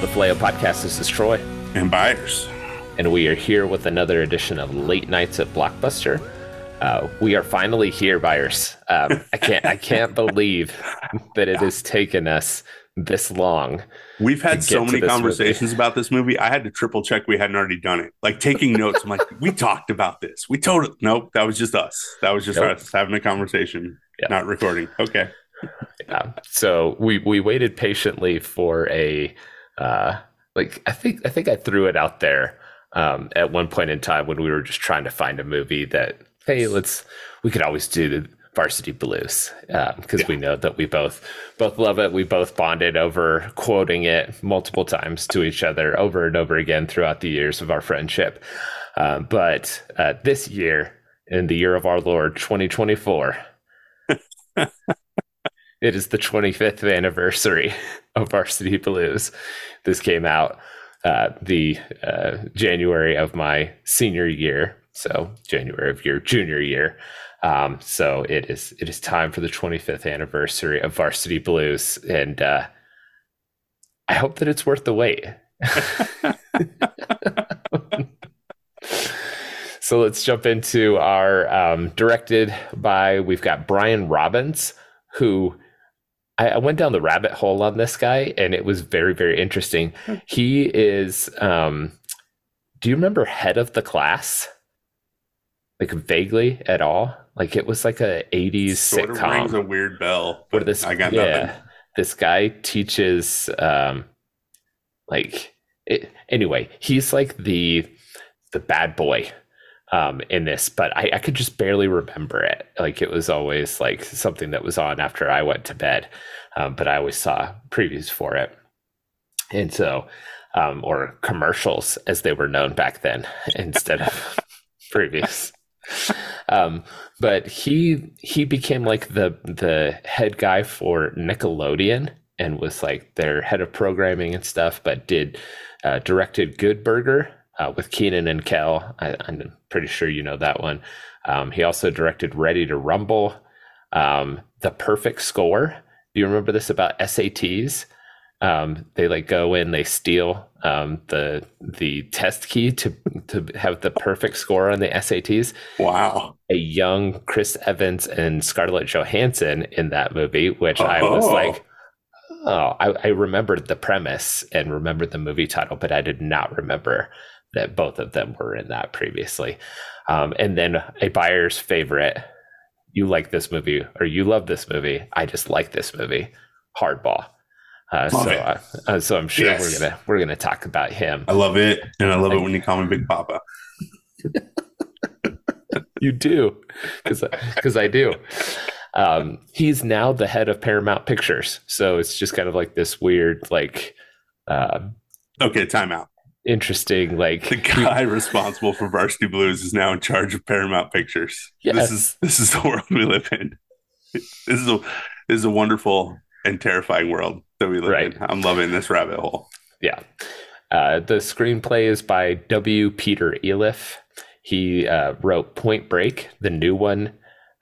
The Faleo Podcast. This is Troy. And Byers. And we are here with another edition of Late Nights at Blockbuster. Uh, we are finally here, Byers. Um, I can't I can't believe that it has taken us this long. We've had so many conversations movie. about this movie. I had to triple check we hadn't already done it. Like taking notes. I'm like, we talked about this. We told it. Nope, that was just us. That was just nope. us having a conversation, not recording. Okay. Yeah. So we we waited patiently for a uh like I think I think I threw it out there um at one point in time when we were just trying to find a movie that hey let's we could always do the varsity blues because um, yeah. we know that we both both love it we both bonded over quoting it multiple times to each other over and over again throughout the years of our friendship um, but uh, this year in the year of our lord 2024 it is the 25th anniversary of varsity blues this came out uh, the uh, january of my senior year so January of your junior year. Um, so it is it is time for the 25th anniversary of Varsity Blues, and uh, I hope that it's worth the wait. so let's jump into our um, directed by. We've got Brian Robbins, who I, I, went down the rabbit hole on this guy, and it was very very interesting. Hmm. He is. Um, do you remember Head of the Class? like vaguely at all. Like it was like a 80s sort sitcom. Of rings a weird bell. But this, I got yeah, nothing. This guy teaches um like it, anyway, he's like the the bad boy um in this, but I, I could just barely remember it. Like it was always like something that was on after I went to bed. Um, but I always saw previews for it. And so um, or commercials as they were known back then instead of previous um, but he he became like the the head guy for Nickelodeon and was like their head of programming and stuff. But did uh, directed Good Burger uh, with Kenan and Kel. I, am pretty sure you know that one. Um, he also directed Ready to Rumble, um, The Perfect Score. Do you remember this about SATs? um, they like go in, they steal um, the the test key to to have the perfect score on the SATs. Wow! A young Chris Evans and Scarlett Johansson in that movie, which oh. I was oh. like, oh, I, I remembered the premise and remembered the movie title, but I did not remember that both of them were in that previously. Um, and then a Byers' favorite. You like this movie, or you love this movie? I just like this movie. Hardball uh, so, uh, uh, so I'm sure yes. we're gonna we're gonna talk about him. I love it, and I love like, it when you call me Big Papa. you do, because because I do. Um, he's now the head of Paramount Pictures, so it's just kind of like this weird, like, uh, okay, timeout. Interesting, like the guy responsible for Varsity Blues is now in charge of Paramount Pictures. Yes. This is this is the world we live in. This is a this is a wonderful and terrifying world that we live right. in. I'm loving this rabbit hole. Yeah. Uh, the screenplay is by W. Peter Iliff He uh, wrote Point Break, the new one.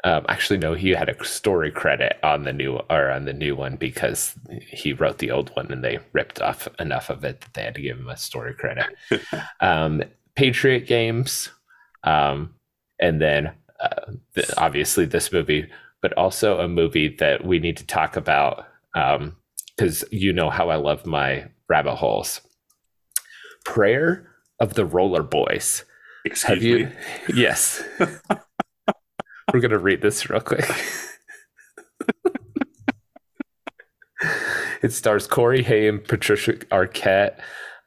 Um, actually, no, he had a story credit on the new or on the new one because he wrote the old one and they ripped off enough of it that they had to give him a story credit. um, Patriot Games, um, and then uh, the, obviously this movie, but also a movie that we need to talk about because um, you know how I love my rabbit holes. Prayer of the Roller Boys. Excuse Have you? Me? Yes. We're gonna read this real quick. it stars Corey Haim, Patricia Arquette,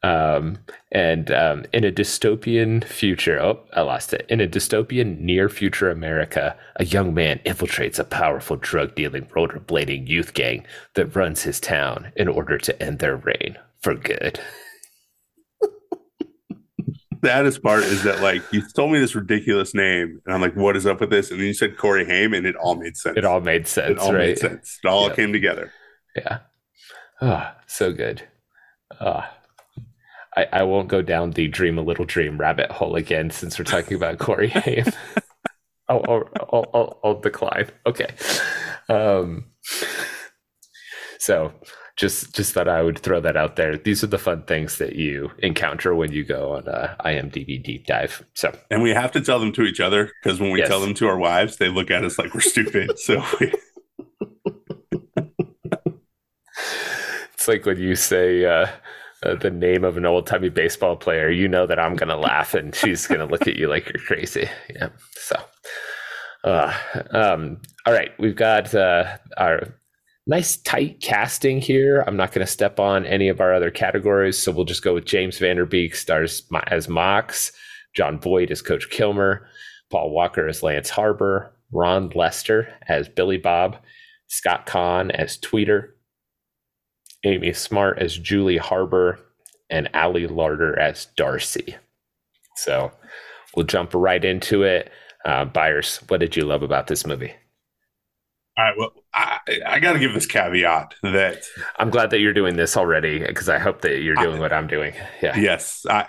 um, and um, in a dystopian future, oh, I lost it. In a dystopian near future America, a young man infiltrates a powerful drug dealing rollerblading youth gang that runs his town in order to end their reign for good. The saddest part is that like you told me this ridiculous name, and I'm like, "What is up with this?" And then you said Corey Haim, and it all made sense. It all made sense. It all right? made sense. It all yep. came together. Yeah. Oh, so good. Oh. I, I won't go down the dream a little dream rabbit hole again since we're talking about Corey Haim. I'll, I'll, I'll, I'll, decline. Okay. Um, so just just that I would throw that out there. These are the fun things that you encounter when you go on a IMDb deep dive. So, and we have to tell them to each other because when we yes. tell them to our wives, they look at us like we're stupid. so. We... it's like when you say uh, uh, the name of an old timey baseball player, you know that I'm going to laugh and she's going to look at you like you're crazy. Yeah. So, uh, um, all right, we've got uh, our nice tight casting here. I'm not going to step on any of our other categories, so we'll just go with James Van Der Beek stars as Mox, Jon Voight as Coach Kilmer, Paul Walker as Lance Harbor, Ron Lester as Billy Bob, Scott Caan as Tweeter, Amy Smart as Julie Harbor, and Ali Larter as Darcy. So we'll jump right into it. Uh, Byers, what did you love about this movie? All right. Well, I, I got to give this caveat that I'm glad that you're doing this already because I hope that you're doing I, what I'm doing. Yeah. Yes. I,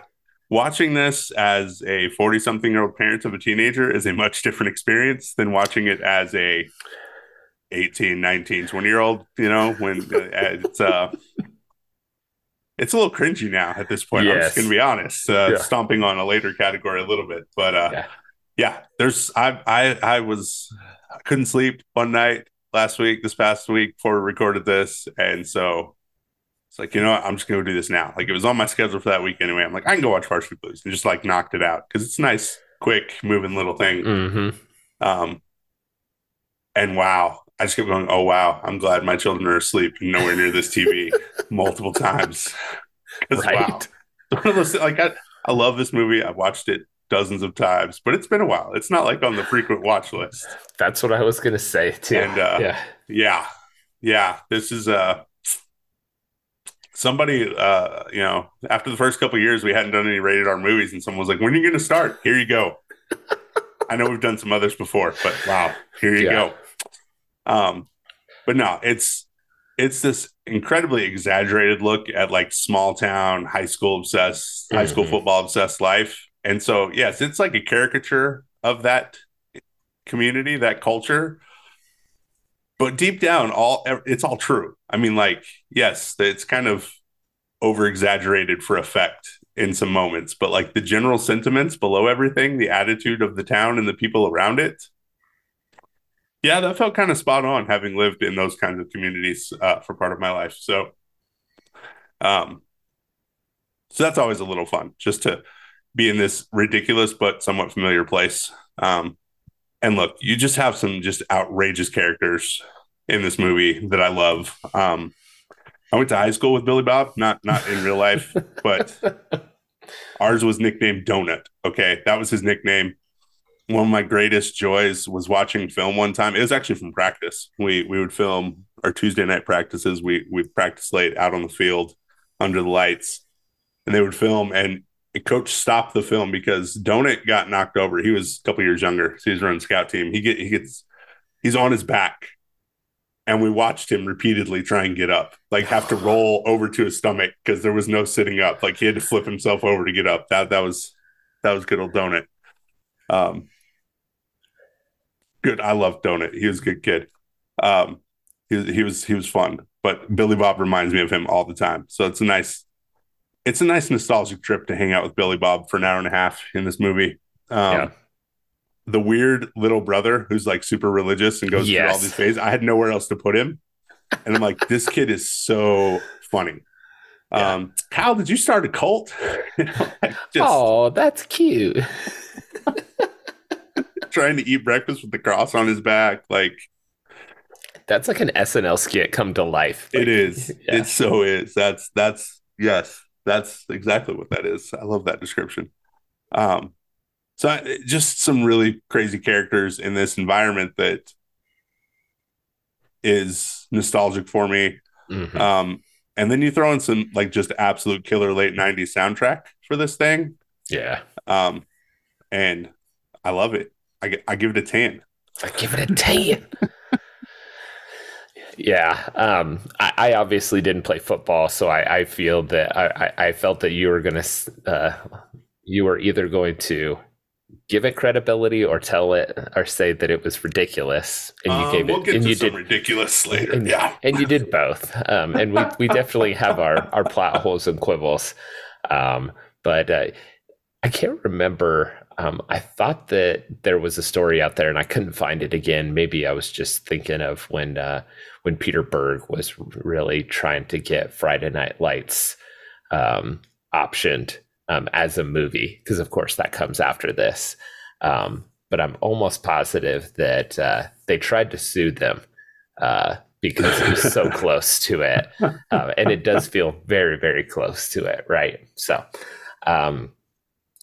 watching this as a 40 something year old parent of a teenager is a much different experience than watching it as a 18, 19, 20 year old, you know, when uh, it's, uh, it's a little cringy now at this point. Yes. I'm just going to be honest, uh, yeah. stomping on a later category a little bit, but, uh, yeah. yeah, there's, I, I, I was, I couldn't sleep one night last week, this past week before we recorded this. And so it's like, you know what? I'm just going to do this now. Like it was on my schedule for that week anyway. I'm like, I can go watch Varsity Blues and just like knocked it out because it's nice, quick, moving little thing. Mm-hmm. Um, and wow, I just kept going, oh, wow, I'm glad my children are asleep and nowhere near this TV multiple times. Right. Wow. One of those, like, I, I love this movie. I've watched it dozens of times, but it's been a while. It's not like on the frequent watch list. That's what I was going to say too. And uh, yeah, yeah, yeah. This is uh somebody. Uh, you know, after the first couple years, we hadn't done any rated R movies, and someone was like, "When are you going to start? Here you go." I know we've done some others before, but wow, here you yeah. go. Um, but no, it's it's this incredibly exaggerated look at like small town high school obsessed mm-hmm. high school mm-hmm. football obsessed life and so, yes, it's like a caricature of that community, that culture. But deep down, all it's all true. I mean, like, yes, it's kind of over exaggerated for effect in some moments, but like the general sentiments below everything, the attitude of the town and the people around it, yeah, that felt kind of spot on having lived in those kinds of communities uh, for part of my life. So, um, so that's always a little fun just to be in this ridiculous but somewhat familiar place. Um, and look, you just have some just outrageous characters in this movie that I love. Um, I went to high school with Billy Bob, not not in real life, but ours was nicknamed Donut. Okay, that was his nickname. One of my greatest joys was watching film one time. It was actually from practice. We we would film our Tuesday night practices. We we practice late out on the field under the lights, and they would film. And coach stopped the film because Donut got knocked over. He was a couple years younger. So he was running scout team. He get he gets he's on his back. And we watched him repeatedly try and get up, like have to roll over to his stomach because there was no sitting up. Like he had to flip himself over to get up. That that was that was good old Donut. Um, good. I love Donut. He was a good kid. Um, he, he was he was fun. But Billy Bob reminds me of him all the time. So it's a nice it's a nice nostalgic trip to hang out with Billy Bob for an hour and a half in this movie. Um, yeah. The weird little brother who's like super religious and goes yes. through all these phases. I had nowhere else to put him, and I'm like, this kid is so funny. Yeah. Um, Kyle, did you start a cult? you know, like just, oh, that's cute. trying to eat breakfast with the cross on his back, like that's like an SNL skit come to life. Like, it is. Yeah. It so is. That's that's yes that's exactly what that is. I love that description. Um, so I, just some really crazy characters in this environment that is nostalgic for me. Mm-hmm. Um, and then you throw in some like just absolute killer late 90s soundtrack for this thing. Yeah. Um, and I love it. I, I give it a 10. I give it a 10. Yeah, um, I, I, obviously didn't play football, so I, I feel that I, I, felt that you were to, uh, you were either going to give it credibility or tell it or say that it was ridiculous and you um, gave we'll it and you did ridiculous later and, yeah. and you did both um, and we, we definitely have our our plot holes and quibbles um, but uh, i can't remember um, i thought that there was a story out there and i couldn't find it again maybe i was just thinking of when uh, when peter berg was really trying to get friday night lights um, optioned um, as a movie, because of course that comes after this. Um, but I'm almost positive that uh, they tried to sue them uh, because it was so close to it, uh, and it does feel very, very close to it, right? So, um,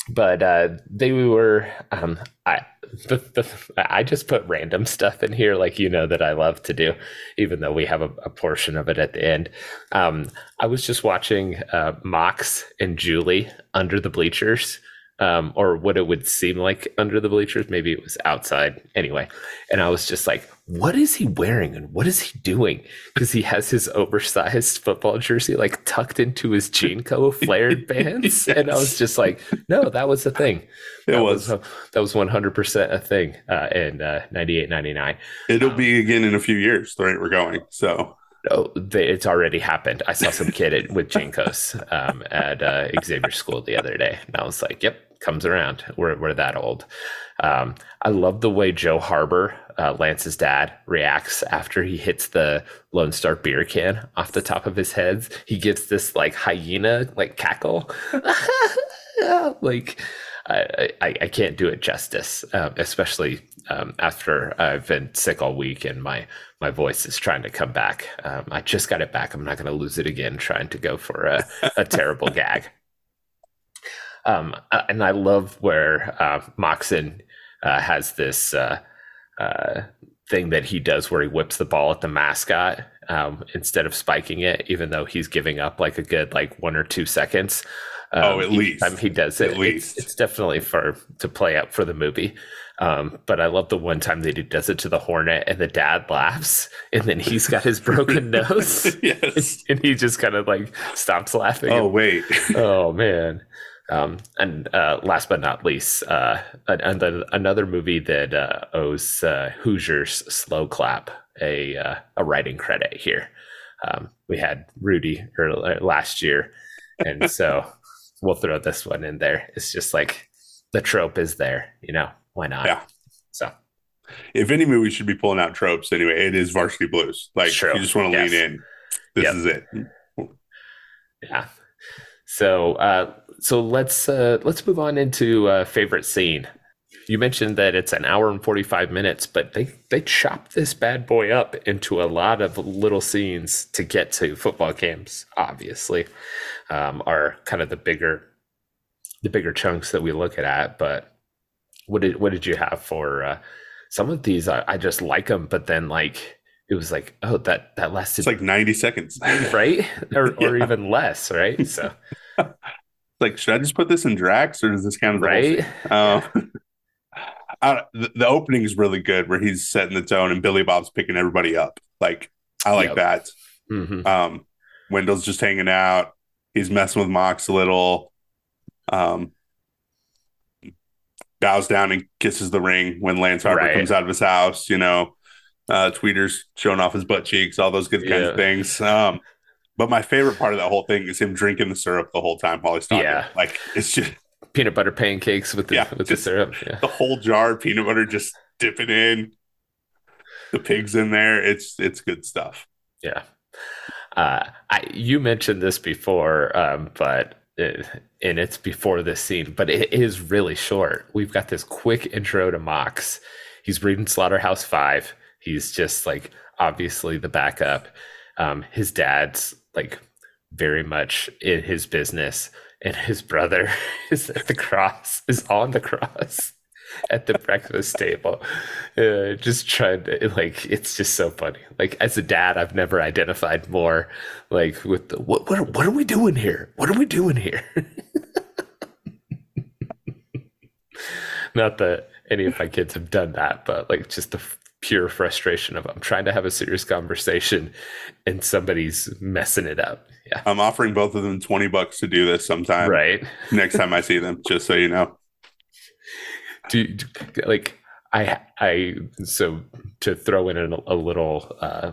but uh, they were. Um, I the, the, I just put random stuff in here, like you know that I love to do, even though we have a, a portion of it at the end. Um, I was just watching uh, Mox and Julie under the bleachers, um, or what it would seem like under the bleachers. Maybe it was outside anyway. And I was just like, what is he wearing and what is he doing? Because he has his oversized football jersey like tucked into his JNCO flared bands. yes. And I was just like, no, that was a thing. It that was. was that was 100% a thing uh, in uh, 98, 99. It'll um, be again in a few years, the rate we're going. So Oh, it's already happened. I saw some kid with JNCOs um, at uh, Xavier School the other day, and I was like, "Yep, comes around. We're, we're that old. Um, I love the way Joe Harbor, uh, Lance's dad, reacts after he hits the Lone Star beer can off the top of his head. He gives this like hyena like cackle, like. I, I, I, can't do it justice, um, especially um, after I've been sick all week and my my voice is trying to come back. Um, I just got it back. I'm not going to lose it again trying to go for a, a terrible gag. Um, uh, and I love where uh, Moxon uh, has this uh, uh, thing that he does where he whips the ball at the mascot um, instead of spiking it, even though he's giving up like a good like one or two seconds. Um, oh, at least time he does it. At least it's, it's, definitely for to play up for the movie. Um, but I love the one time that he does it to the Hornet and the dad laughs and then he's got his broken nose. yes. And he just kind of like stops laughing. Oh, wait. oh, man. Um, and uh, last but not least, uh, another, another movie that uh, owes uh, Hoosiers Slow Clap a uh, a writing credit here. Um, we had Rudy early, last year, and so we'll throw this one in there. It's just like the trope is there, you know. Why not? Yeah. So, if any movie should be pulling out tropes anyway, it is Varsity Blues. Like True. you just want to yes. lean in. This yep. is it. Yeah. So uh, so let's uh, let's move on into uh, favorite scene. You mentioned that it's an hour and forty five minutes, but they they chop this bad boy up into a lot of little scenes to get to football games. Obviously, um, are kind of the bigger the bigger chunks that we look at. But what did what did you have for uh, some of these? I, I just like them, but then like it was like, oh, that that lasted it's like ninety seconds, right, or yeah. or even less, right? So like, should I just put this in Drax or does this count as right? Uh, uh, the, the, opening is really good where he's setting the tone and Billy Bob's picking everybody up. Like, I like yep. that. Mm-hmm. Um, Wendell's just hanging out. He's messing with Mox a little. Um, bows down and kisses the ring when Lance Harbor right. comes out of his house. You know, uh, Tweeter's showing off his butt cheeks, all those good kinds yeah. of things. Um, but my favorite part of that whole thing is him drinking the syrup the whole time while he's talking. Yeah. Like it's just peanut butter pancakes with the yeah, with the syrup. Yeah. The whole jar of peanut butter just dipping in. The pigs in there. It's it's good stuff. Yeah. Uh, I you mentioned this before, um, but it, and it's before this scene, but it is really short. We've got this quick intro to Mox. He's reading Slaughterhouse Five. He's just like obviously the backup. Um, his dad's like very much in his business and his brother is at the cross is on the cross at the breakfast table. Uh, just trying to like it's just so funny. Like as a dad i've never identified more like with the what what are, what are we doing here? What are we doing here? Not that any of my kids have done that but like just the pure frustration of I'm trying to have a serious conversation and somebody's messing it up. Yeah. I'm offering both of them 20 bucks to do this sometime. Right. next time I see them, just so you know. do, do like I I so to throw in a, a little uh,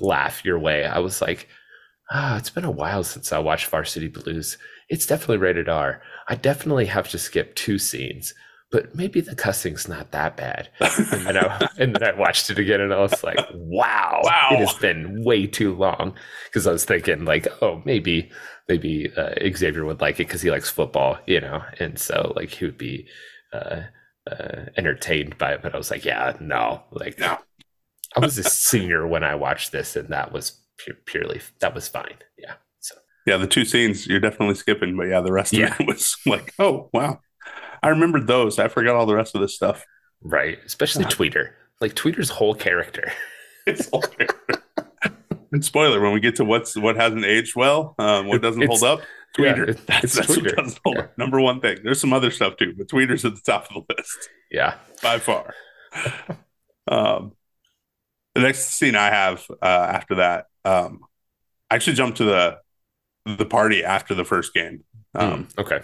laugh your way. I was like, ah, oh, it's been a while since I watched Varsity Blues. It's definitely rated R. I definitely have to skip two scenes, but maybe the cussing's not that bad. and, then I, and then I watched it again, and I was like, wow, wow. it has been way too long. Because I was thinking like, oh, maybe maybe uh, Xavier would like it because he likes football, you know, and so like he would be. Uh, uh, entertained by it, but I was like, yeah, no, like no. I was a senior when I watched this, and that was pu- purely that was fine. Yeah. So yeah, the two scenes you're definitely skipping, but yeah, the rest yeah. of it was like, oh wow, I remembered those. I forgot all the rest of this stuff. Right, especially Tweeter. Like Tweeter's whole character. His whole character. and spoiler, when we get to what's what hasn't aged well, um, what doesn't hold up, Tweeter. Yeah, that's, that's Tweeter. what doesn't hold yeah. Number one thing. There's some other stuff too, but Tweeter's at the top of the list. Yeah, by far. um, the next scene I have uh, after that, um, I actually jumped to the the party after the first game. Um, mm, okay.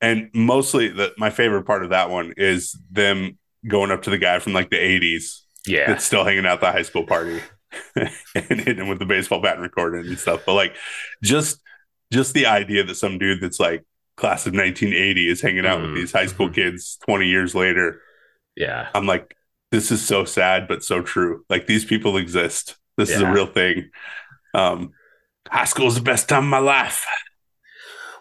And mostly, the, my favorite part of that one is them going up to the guy from like the '80s. Yeah, that's still hanging out the high school party and hitting him with the baseball bat and recording and stuff. But like, just just the idea that some dude that's like class of 1980 is hanging out mm with these high school mm-hmm. kids 20 years later. Yeah. I'm like, this is so sad, but so true. Like these people exist. This yeah. is a real thing. Um, high school is the best time of my life.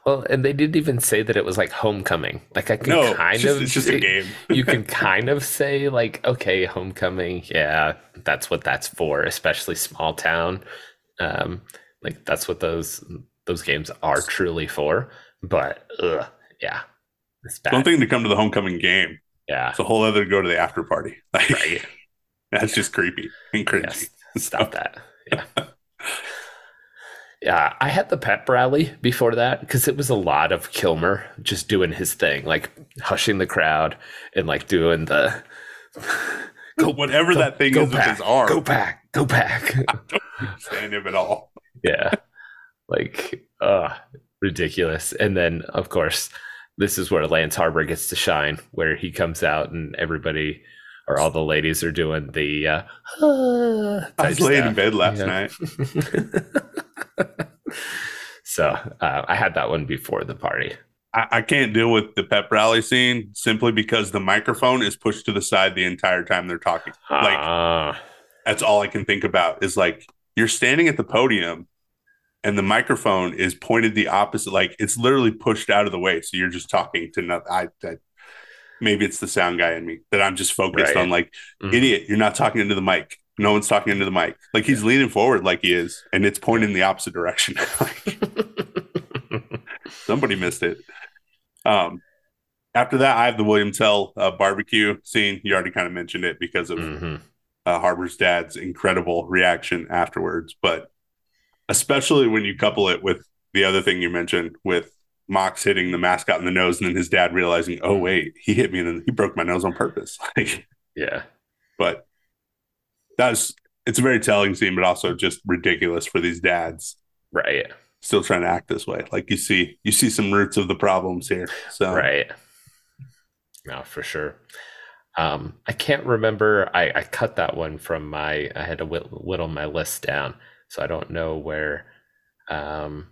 Well, and they didn't even say that it was like homecoming. Like I can no, kind it's just, of it's just a game. you can kind of say like, okay, homecoming, yeah, that's what that's for, especially small town. Um, like that's what those those games are truly for. But ugh, yeah, it's bad. One thing to come to the homecoming game. Yeah, it's a whole other to go to the after party. Like, right. That's just creepy and cringy. Yes, stop that. Yeah. yeah, I had the pep rally before that because it was a lot of Kilmer just doing his thing, like hushing the crowd and like doing the go, whatever go, that thing is back, with his arm. Go back, go back. I don't understand him at all. Yeah like uh ridiculous and then of course this is where lance harbor gets to shine where he comes out and everybody or all the ladies are doing the uh, uh i was laying in bed last night so uh, i had that one before the party. I, I can't deal with the pep rally scene simply because the microphone is pushed to the side the entire time they're talking. Like uh, that's all i can think about is like you're standing at the podium and the microphone is pointed the opposite like it's literally pushed out of the way. So you're just talking to nothing I, I, maybe it's the sound guy in me that i'm just focused right. on like mm-hmm. idiot you're not talking into the mic no one's talking into the mic. Like he's leaning forward like he is and it's pointing the opposite direction. Somebody missed it. Um after that i have the william tell uh, barbecue scene. You already kind of mentioned it because of mm-hmm. uh, harbor's dad's incredible reaction afterwards but especially when you couple it with the other thing you mentioned with Mox hitting the mascot in the nose and then his dad realizing, oh wait, he hit me and he broke my nose on purpose. Like, yeah, but that's it's a very telling scene, but also just ridiculous for these dads, right? Still trying to act this way. Like you see, you see some roots of the problems here. So right, no, for sure. Um, I can't remember. I, I cut that one from my. I had to whittle my list down. So I don't know where. Um,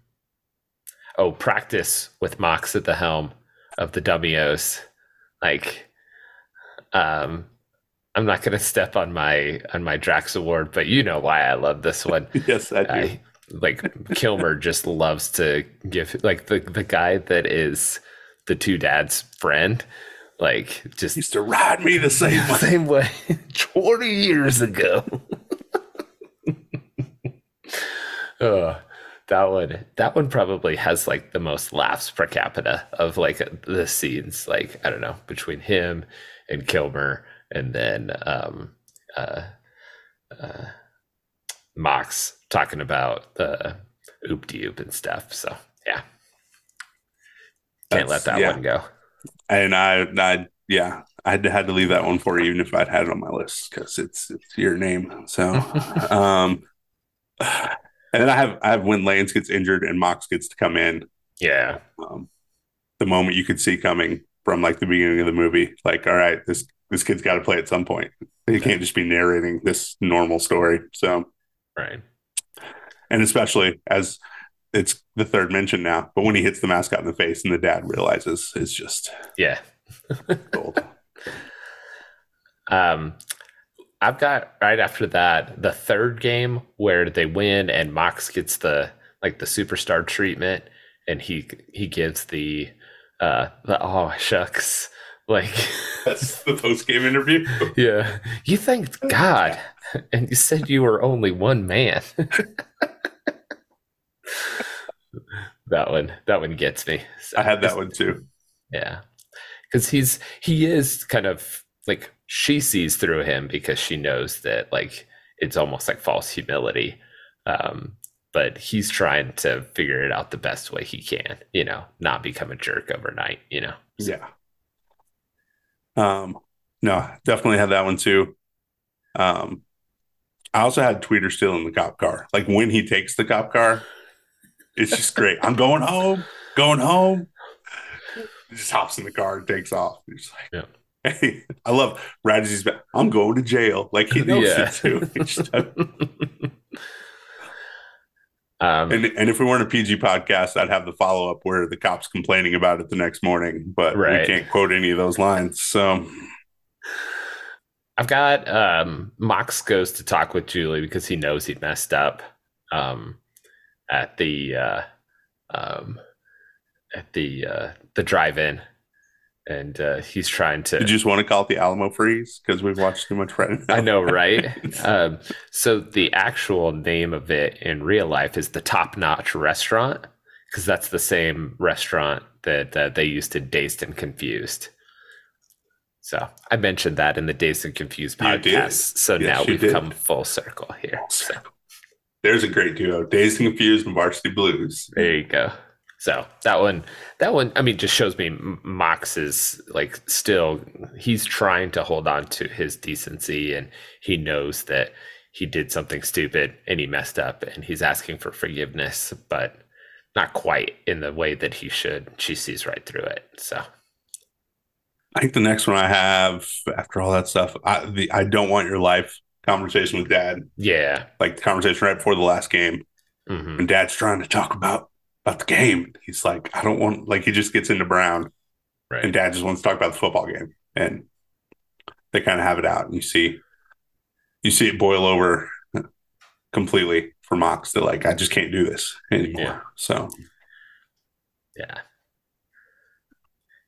oh, practice with Mox at the helm of the WOs. Like, um, I'm not going to step on my on my Drax award, but you know why I love this one. yes, I do. I, like Kilmer just loves to give like the the guy that is the two dads' friend. Like just used to ride me the same way. Same way, twenty years ago. uh, that one that one probably has like the most laughs per capita of like the scenes like i don't know between him and kilmer and then um uh uh mox talking about the oop de oop and stuff so yeah can't That's, let that yeah. one go and i i yeah i had to, had to leave that one for you even if i'd had it on my list because it's it's your name so um and then I have I have when Lance gets injured and Mox gets to come in. Yeah. Um, the moment you could see coming from like the beginning of the movie. Like, all right, this this kid's got to play at some point. He can't just be narrating this normal story. So, right. And especially as it's the third mention now, but when he hits the mascot in the face and the dad realizes it's just yeah, gold. Um, I've got right after that the third game where they win and Mox gets the like the superstar treatment and he he gives the uh the oh shucks like that's the post game interview. Yeah, you thanked God, and you said you were only one man. that one, that one gets me. I had that one too. Yeah, because he's he is kind of like she sees through him because she knows that like it's almost like false humility. Um, but he's trying to figure it out the best way he can, you know, not become a jerk overnight, you know. So. Yeah. Um, no, definitely had that one too. Um, I also had Tweeter still in the cop car. Like when he takes the cop car, it's just great. I'm going home, going home. He just hops in the car and takes off. He's like, yeah. hey, I love back. I'm going to jail. Like he knows yeah. it too. Um, and and if we weren't a PG podcast, I'd have the follow up where the cops complaining about it the next morning, but right. we can't quote any of those lines. So I've got um, Mox goes to talk with Julie because he knows he messed up um, at the uh, um, at the uh, the drive-in and uh, he's trying to. Did You just want to call it the Alamo Freeze because we've watched too much Friday. I know, right? um, so the actual name of it in real life is the Top Notch Restaurant because that's the same restaurant that uh, they used to Dazed and Confused. So I mentioned that in the Dazed and Confused podcast. So yes, now we've did. come full circle here. So. There's a great duo: Dazed and Confused and Varsity Blues. There you go. So that one, that one, I mean, just shows me Mox is like still, he's trying to hold on to his decency and he knows that he did something stupid and he messed up and he's asking for forgiveness, but not quite in the way that he should. She sees right through it. So I think the next one I have after all that stuff, I, the I don't want your life conversation with dad. Yeah. Like the conversation right before the last game. Mm-hmm. And dad's trying to talk about about the game. He's like, I don't want like he just gets into Brown, right. and Dad just wants to talk about the football game, and they kind of have it out, and you see, you see it boil over completely for Mox. They're like, I just can't do this anymore. Yeah. So, yeah.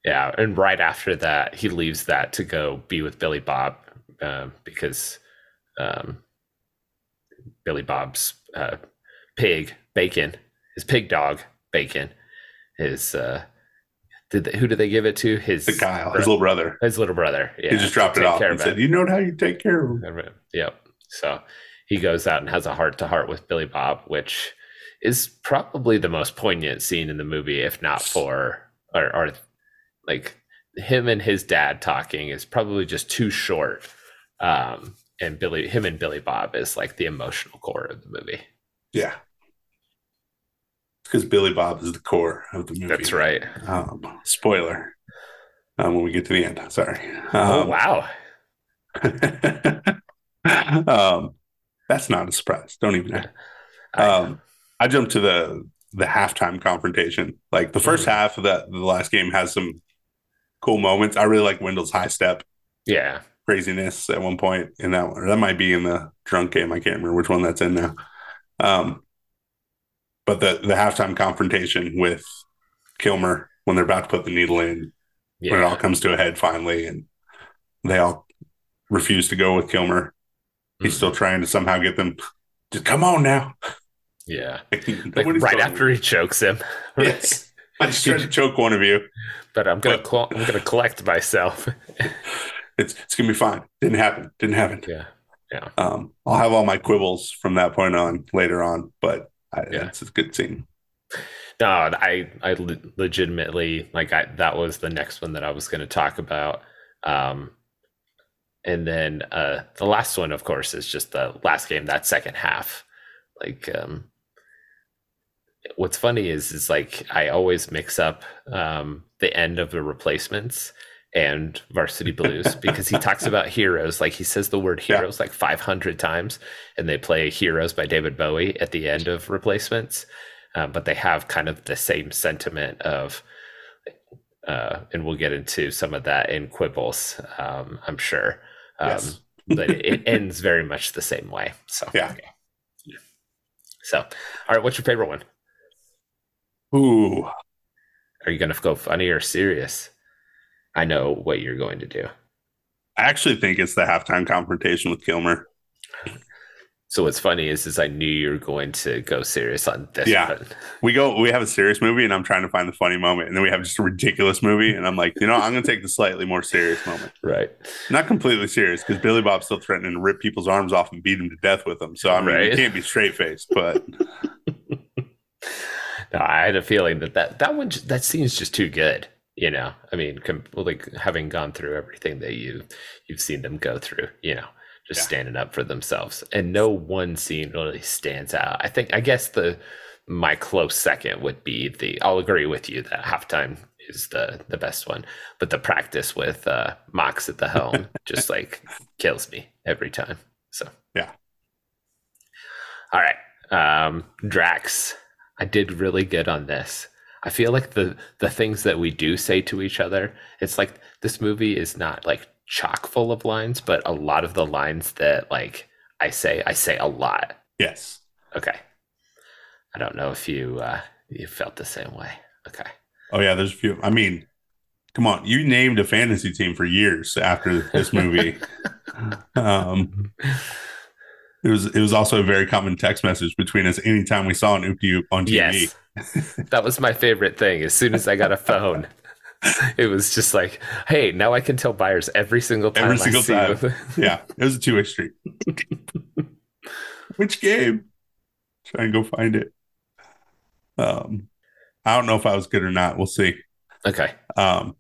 Yeah, and right after that, he leaves that to go be with Billy Bob uh, because um, Billy Bob's uh, pig Bacon his pig dog Bacon, his uh, did they, who did they give it to? His the Kyle, his little brother. His little brother. Yeah, he just dropped it off and said, "You know how you take care of him." Yep. So he goes out and has a heart to heart with Billy Bob, which is probably the most poignant scene in the movie, if not for or, or like him and his dad talking is probably just too short. Um, and Billy, him and Billy Bob is like the emotional core of the movie. Yeah, because Billy Bob is the core of the movie. That's right. Um, spoiler. Um, when we get to the end, sorry. Oh, um, wow. um, that's not a surprise. Don't even. Um, I jumped to the the halftime confrontation. Like the 1st mm-hmm. half of that, the last game has some cool moments. I really like Wendell's high step. Yeah. Craziness at one point in that one. That might be in the drunk game. I can't remember which one that's in now. Um, but the the halftime confrontation with Kilmer when they're about to put the needle in, yeah. when it all comes to a head finally, and they all refuse to go with Kilmer. He's mm-hmm. still trying to somehow get them. Just come on now. Yeah, like, like right after he chokes him. Yes, I just tried to choke one of you, but I'm gonna but, cl- I'm gonna collect myself. it's it's gonna be fine. Didn't happen. Didn't happen. Yeah, yeah. Um, I'll have all my quibbles from that point on later on, but I, yeah. it's a good scene. No, I I legitimately like I that was the next one that I was going to talk about. Um, and then uh, the last one, of course, is just the last game, that second half. Like, um, what's funny is is like I always mix up um, the end of the replacements and Varsity Blues because he talks about heroes. Like he says the word heroes yeah. like 500 times, and they play Heroes by David Bowie at the end of replacements. Um, but they have kind of the same sentiment of, uh, and we'll get into some of that in quibbles, um, I'm sure. Um, yes. but it ends very much the same way. So, yeah. Okay. So, all right, what's your favorite one? Ooh. Are you going to go funny or serious? I know what you're going to do. I actually think it's the halftime confrontation with Kilmer. So what's funny is, is I knew you were going to go serious on this. Yeah, one. we go. We have a serious movie, and I'm trying to find the funny moment, and then we have just a ridiculous movie, and I'm like, you know, I'm going to take the slightly more serious moment. Right. Not completely serious because Billy Bob's still threatening to rip people's arms off and beat them to death with them. So I mean, right. you can't be straight faced, but. no, I had a feeling that that that one that scene's just too good you know i mean com- like having gone through everything that you you've seen them go through you know just yeah. standing up for themselves and no one scene really stands out. I think i guess the my close second would be the i'll agree with you that halftime is the the best one but the practice with uh mox at the helm just like kills me every time so. Yeah. All right um drax i did really good on this I feel like the the things that we do say to each other, it's like this movie is not like chock full of lines, but a lot of the lines that like I say, I say a lot. Yes. Okay. I don't know if you uh you felt the same way. Okay. Oh yeah, there's a few. I mean, come on, you named a fantasy team for years after this movie. um it was it was also a very common text message between us anytime we saw an oop on TV. Yes that was my favorite thing. As soon as I got a phone, it was just like, hey, now I can tell Byers every single time. Every single time. yeah, it was a two way street. Which game? Try and go find it. Um, I don't know if I was good or not. We'll see. Okay. Um,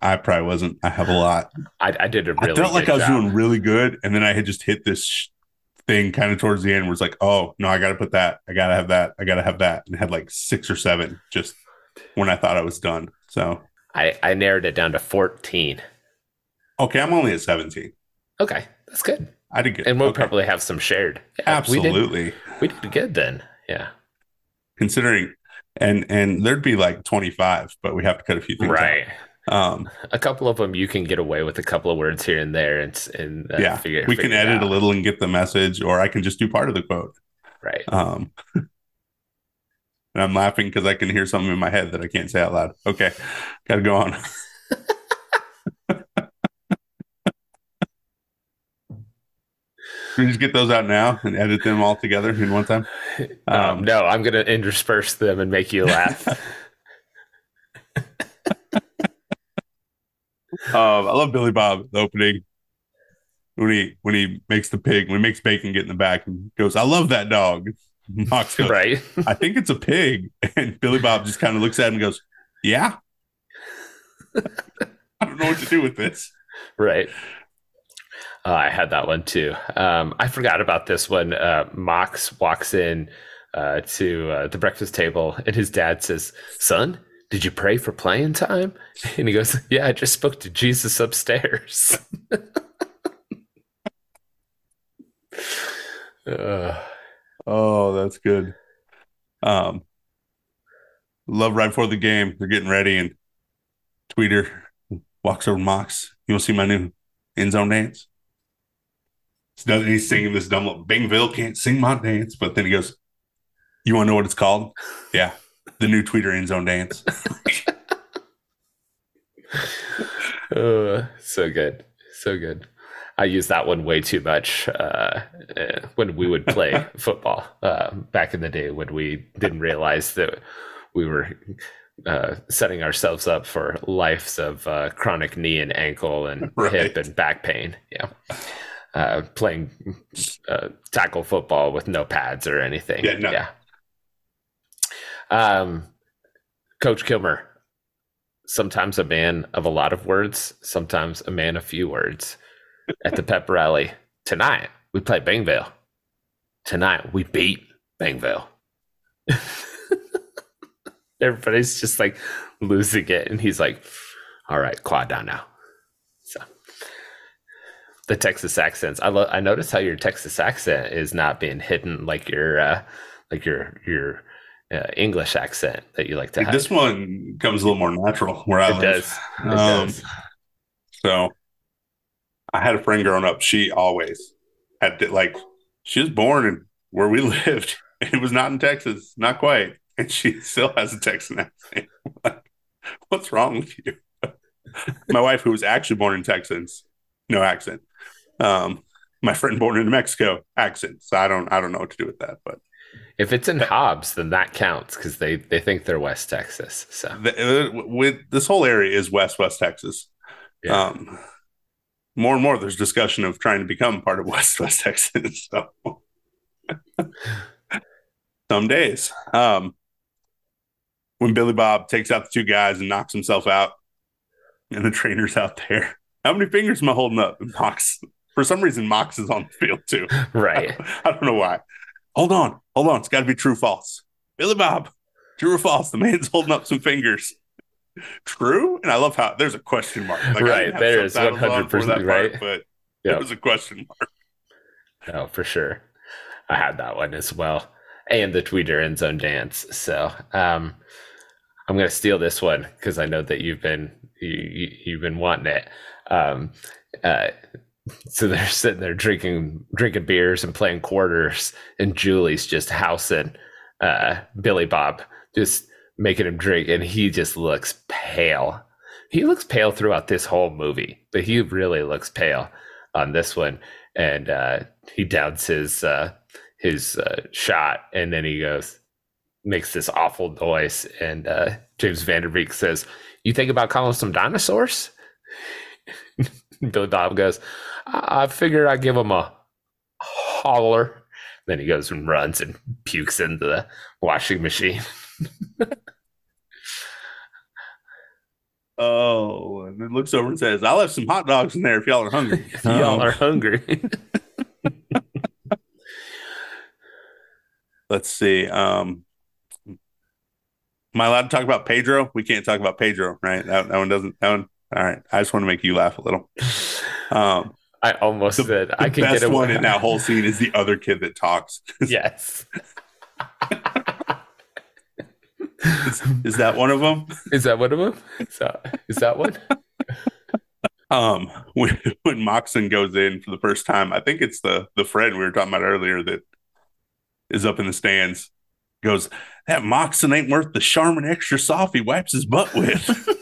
I probably wasn't. I have a lot. I, I did a really. I felt like I was job. doing really good, and then I had just hit this thing kind of towards the end was like, oh no, I got to put that, I got to have that, I got to have that, and had like six or seven just when I thought I was done. So I I narrowed it down to fourteen. Okay, I'm only at seventeen. Okay, that's good. I did good, and we'll okay. probably have some shared. Yeah, Absolutely, we did, we did good then. Yeah, considering and and there'd be like 25 but we have to cut a few things right out. Um, a couple of them you can get away with a couple of words here and there, and, and uh, yeah, figure, we figure can edit a little and get the message, or I can just do part of the quote. Right. Um, and I'm laughing because I can hear something in my head that I can't say out loud. Okay, got to go on. we just get those out now and edit them all together in one time? Um, um, no, I'm going to intersperse them and make you laugh. Um, I love Billy Bob the opening when he when he makes the pig when he makes bacon get in the back and goes, "I love that dog." Mox goes, right. I think it's a pig, and Billy Bob just kind of looks at him and goes, "Yeah." I don't know what to do with this. Right. Uh, I had that one too. Um, I forgot about this one. Uh, Mox walks in uh, to uh, the breakfast table, and his dad says, "Son, did you pray for playing time? And he goes, Yeah, I just spoke to Jesus upstairs. uh, oh, that's good. Um, love right before the game. They're getting ready, and Tweeter walks over to Mox. You want to see my new end zone dance? He's singing this dumb little Bingville can't sing my dance, but then he goes, You want to know what it's called? Yeah the new Tweeter end zone dance. uh, so good, so good. I use that one way too much uh, uh when we would play football uh, back in the day when we didn't realize that we were uh, setting ourselves up for lives of uh, chronic knee and ankle and right. hip and back pain. Yeah. Uh, playing tackle football with no pads or anything. Yeah. No. yeah. Um, Coach Kilmer, sometimes a man of a lot of words, sometimes a man of few words. At the pep rally tonight, we play Bangville. Tonight, we beat Bangville. everybody's just like losing it, and he's like, "All right, quiet down now." So the Texas accents. I lo- I notice how your Texas accent is not being hidden like your uh, like your your uh, English accent that you like to have. This one comes a little more natural where I it live. Does. It um, does. So I had a friend growing up. She always had to, like she was born in where we lived. It was not in Texas, not quite, and she still has a Texan accent. What's wrong with you? My wife, who was actually born in Texas, no accent. Um, my friend born in Mexico, accent. So I don't, I don't know what to do with that. But if it's in Hobbs, then that counts because they they think they're West Texas. So the, uh, with this whole area is West West Texas. Yeah. Um, more and more, there's discussion of trying to become part of West West Texas. So some days, um, when Billy Bob takes out the two guys and knocks himself out, and the trainer's out there, how many fingers am I holding up? And Mox, for some reason, Mox is on the field too. Right. I, I don't know why. Hold on, hold on. It's got to be true, false. Billy Bob, true or false? The man's holding up some fingers. True, and I love how there's a question mark. Like, right there is one hundred percent right, part, but yep. was a question mark. No, for sure. I had that one as well, and the tweeter end zone dance. So um, I'm going to steal this one because I know that you've been you, you, have been wanting it. Um, uh, so they're sitting there drinking drinking beers and playing quarters, and Julie's just housing uh, Billy Bob, just making him drink, and he just looks pale. He looks pale throughout this whole movie, but he really looks pale on this one. And uh, he downs his uh, his uh, shot, and then he goes makes this awful noise, and uh, James Van Der Beek says, "You think about calling some dinosaurs?" Billy Bob goes, I figured I'd give him a holler. Then he goes and runs and pukes into the washing machine. oh, and then looks over and says, I'll have some hot dogs in there if y'all are hungry. if y'all um, are hungry. let's see. Um, am I allowed to talk about Pedro? We can't talk about Pedro, right? That, that one doesn't. That one. All right. I just want to make you laugh a little. Um, I almost the, said the I could best get one in that whole scene is the other kid that talks. yes. is, is, that one of them? Is that one of them? Is that, is that one? um, when when Moxon goes in for the first time, I think it's the the friend we were talking about earlier that is up in the stands. Goes that Moxon ain't worth the Charmin extra soft he wipes his butt with.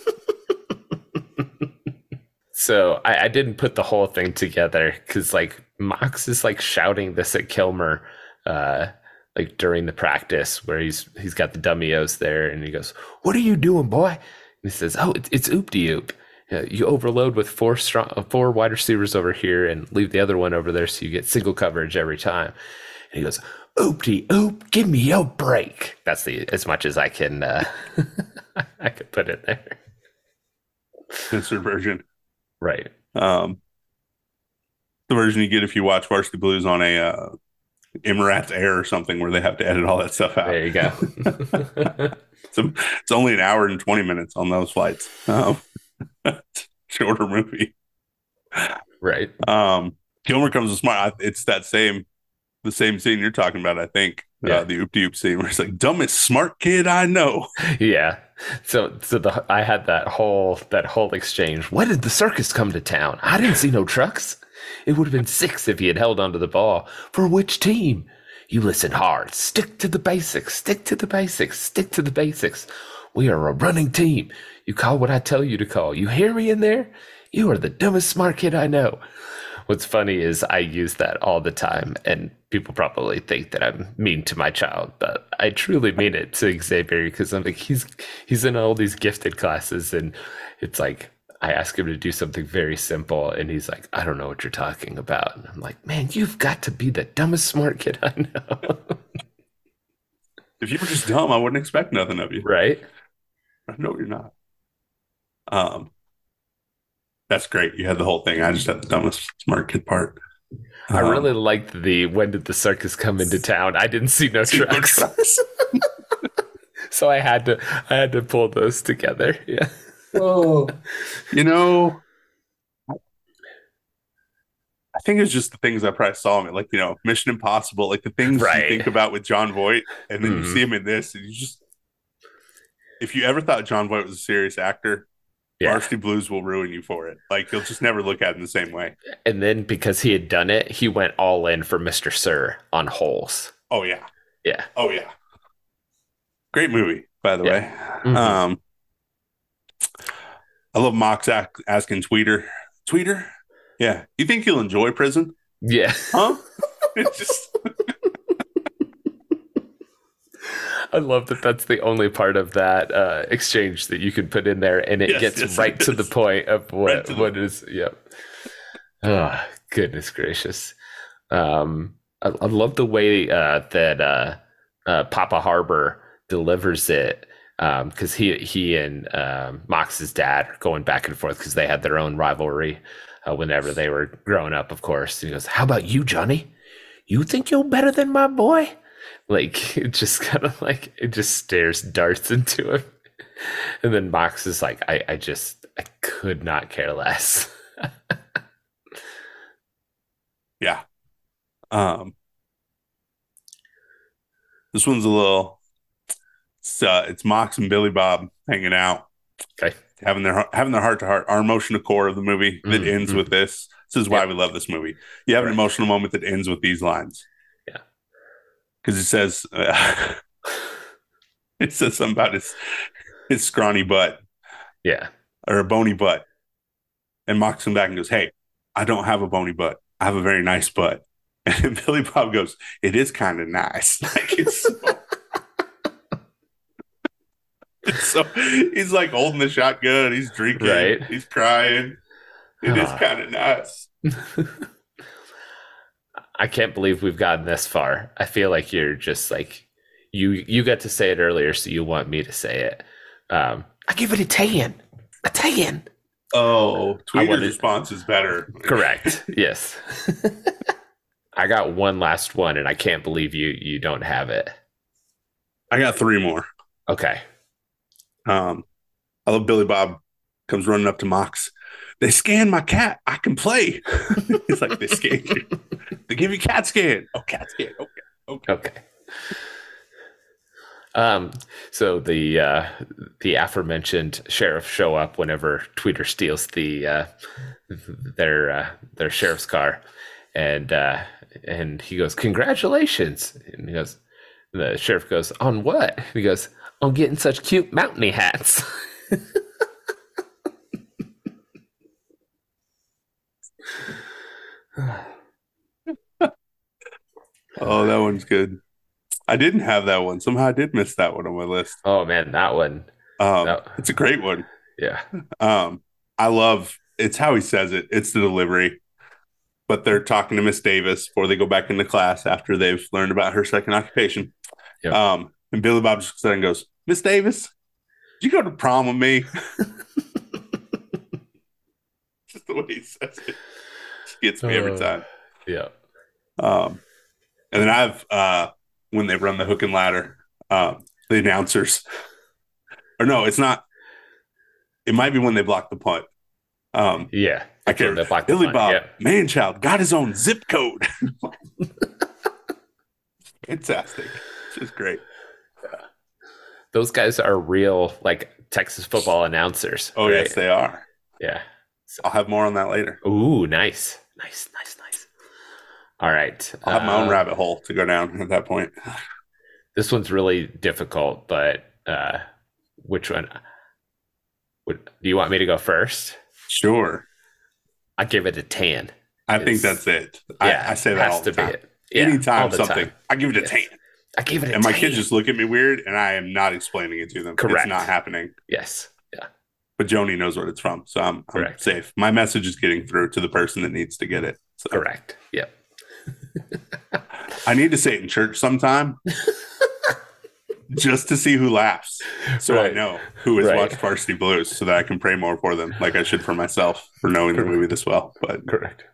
So I, I didn't put the whole thing together because like Mox is like shouting this at Kilmer, uh, like during the practice where he's he's got the dummy O's there and he goes, "What are you doing, boy?" And he says, "Oh, it's, it's oop de oop. Uh, you overload with four strong, uh, four wide receivers over here and leave the other one over there, so you get single coverage every time." And he goes, "Oop de oop, give me a break." That's the as much as I can uh, I could put it there. Mr. Version. Right. Um, the version you get if you watch Varsity Blues on a uh, Emirates Air or something where they have to edit all that stuff out. There you go. so it's only an hour and 20 minutes on those flights. Um, shorter movie. Right. Um, Kilmer comes to smart. It's that same, the same scene you're talking about, I think. Uh, yeah. Uh, the oop oop scene where it's like, dumbest smart kid I know. Yeah. So so the I had that whole that whole exchange. Why did the circus come to town? I didn't see no trucks. It would have been six if he had held onto the ball. For which team? You listen hard. Stick to the basics. Stick to the basics. Stick to the basics. We are a running team. You call what I tell you to call. You hear me in there? You are the dumbest smart kid I know. What's funny is I use that all the time, and people probably think that I'm mean to my child, but I truly mean it to Xavier because I'm like he's he's in all these gifted classes, and it's like I ask him to do something very simple, and he's like, I don't know what you're talking about, and I'm like, man, you've got to be the dumbest smart kid I know. if you were just dumb, I wouldn't expect nothing of you, right? No, you're not. Um, that's great. You had the whole thing. I just had the dumbest smart kid part. Um, I really liked the when did the circus come into town? I didn't see no trucks. so I had to I had to pull those together. Yeah. oh, you know, I think it's just the things I probably saw him in, like you know, Mission Impossible, like the things right. you think about with Jon Voight, and then mm-hmm. you see him in this, and you just, if you ever thought Jon Voight was a serious actor, yeah. Varsity Blues will ruin you for it. Like you'll just never look at it in the same way. And then because he had done it, he went all in for Mister Sir on holes. Oh yeah, yeah. Oh yeah. Great movie, by the yeah. way. Mm-hmm. Um, I love Mox asking Tweeter, Tweeter, yeah. You think you'll enjoy prison? Yeah. Huh? it's just. I love that that's the only part of that uh, exchange that you can put in there, and it yes, gets yes, right it to the point of what right what is. Yep. Oh goodness gracious! Um, I, I love the way uh, that uh, uh, Papa Harbor delivers it because um, he he and um, Mox's dad are going back and forth because they had their own rivalry uh, whenever they were growing up, of course. he goes, How about you, Johnny? You think you're better than my boy? Like, it just kind of like, it just stares darts into him. And then Mox is like, I, I just, I could not care less. yeah. Um, this one's a little, it's, uh, it's Mox and Billy Bob hanging out. Okay having their having their heart to heart, our emotional core of the movie that mm-hmm. ends with this. This is why we love this movie. You have right. an emotional moment that ends with these lines. Because it says uh, it says something about his his scrawny butt. Yeah, or a bony butt, and mocks him back and goes, "Hey, I don't have a bony butt. I have a very nice butt." And Billy Bob goes, "It is kind of nice. Like it's." So- so he's like holding the shotgun, he's drinking, right. he's crying. It is kind of nuts. I can't believe we've gotten this far. I feel like you're just like you you got to say it earlier, so you want me to say it. Um, I give it a ten. A ten. Oh, Tweeter's response is better. Correct. yes. I got one last one, and I can't believe you you don't have it. I got three more. Okay. Um, I love Billy Bob comes running up to Mox. They scan my cat. I can play. it's like, they scan you. They give you cat scan. Oh, cat scan. Okay. Okay. Okay. Um, so the uh, the aforementioned sheriff show up whenever Tweeter steals the uh, their uh, their sheriff's car, and uh, and he goes, "Congratulations!" And he goes, the sheriff goes, "On what?" He goes, on getting such cute mountainy hats. oh, that one's good. I didn't have that one. Somehow I did miss that one on my list. Oh man, that one. Um, that... It's a great one. Yeah. Um, I love it's how he says it. It's the delivery. But they're talking to Miss Davis before they go back into class after they've learned about her second occupation. Yep. Um, and Billy Bob just then goes, Miss Davis, did you go to prom with me? just the way he says it. Gets me every uh, time. yeah. Um, and then I have uh, when they run the hook and ladder, um, the announcers, or no, it's not. It might be when they block the punt. Um, yeah, I can't. Billy punt. Bob, yeah. man child, got his own zip code. Fantastic. It's great those guys are real like Texas football announcers. Oh right? yes, they are. Yeah. So. I'll have more on that later. Ooh, nice, nice, nice, nice. All right, I'll have my own uh, rabbit hole to go down at that point. This one's really difficult, but uh, which one? Would, do you want me to go first? Sure. I give it a ten. I it's, think that's it. Yeah, I, I say that all the time. Yeah, Anytime something, time. I give it a ten. I gave it And my kids just look at me weird, and I am not explaining it to them. Correct. It's not happening. Yes. Yeah. But Joni knows what it's from, so I'm, I'm safe. My message is getting through to the person that needs to get it. So. Correct. Yep. I need to say it in church sometime. just to see who laughs, so right. I know who has right. watched Varsity Blues, so that I can pray more for them, like I should for myself for knowing Correct. the movie this well. But correct.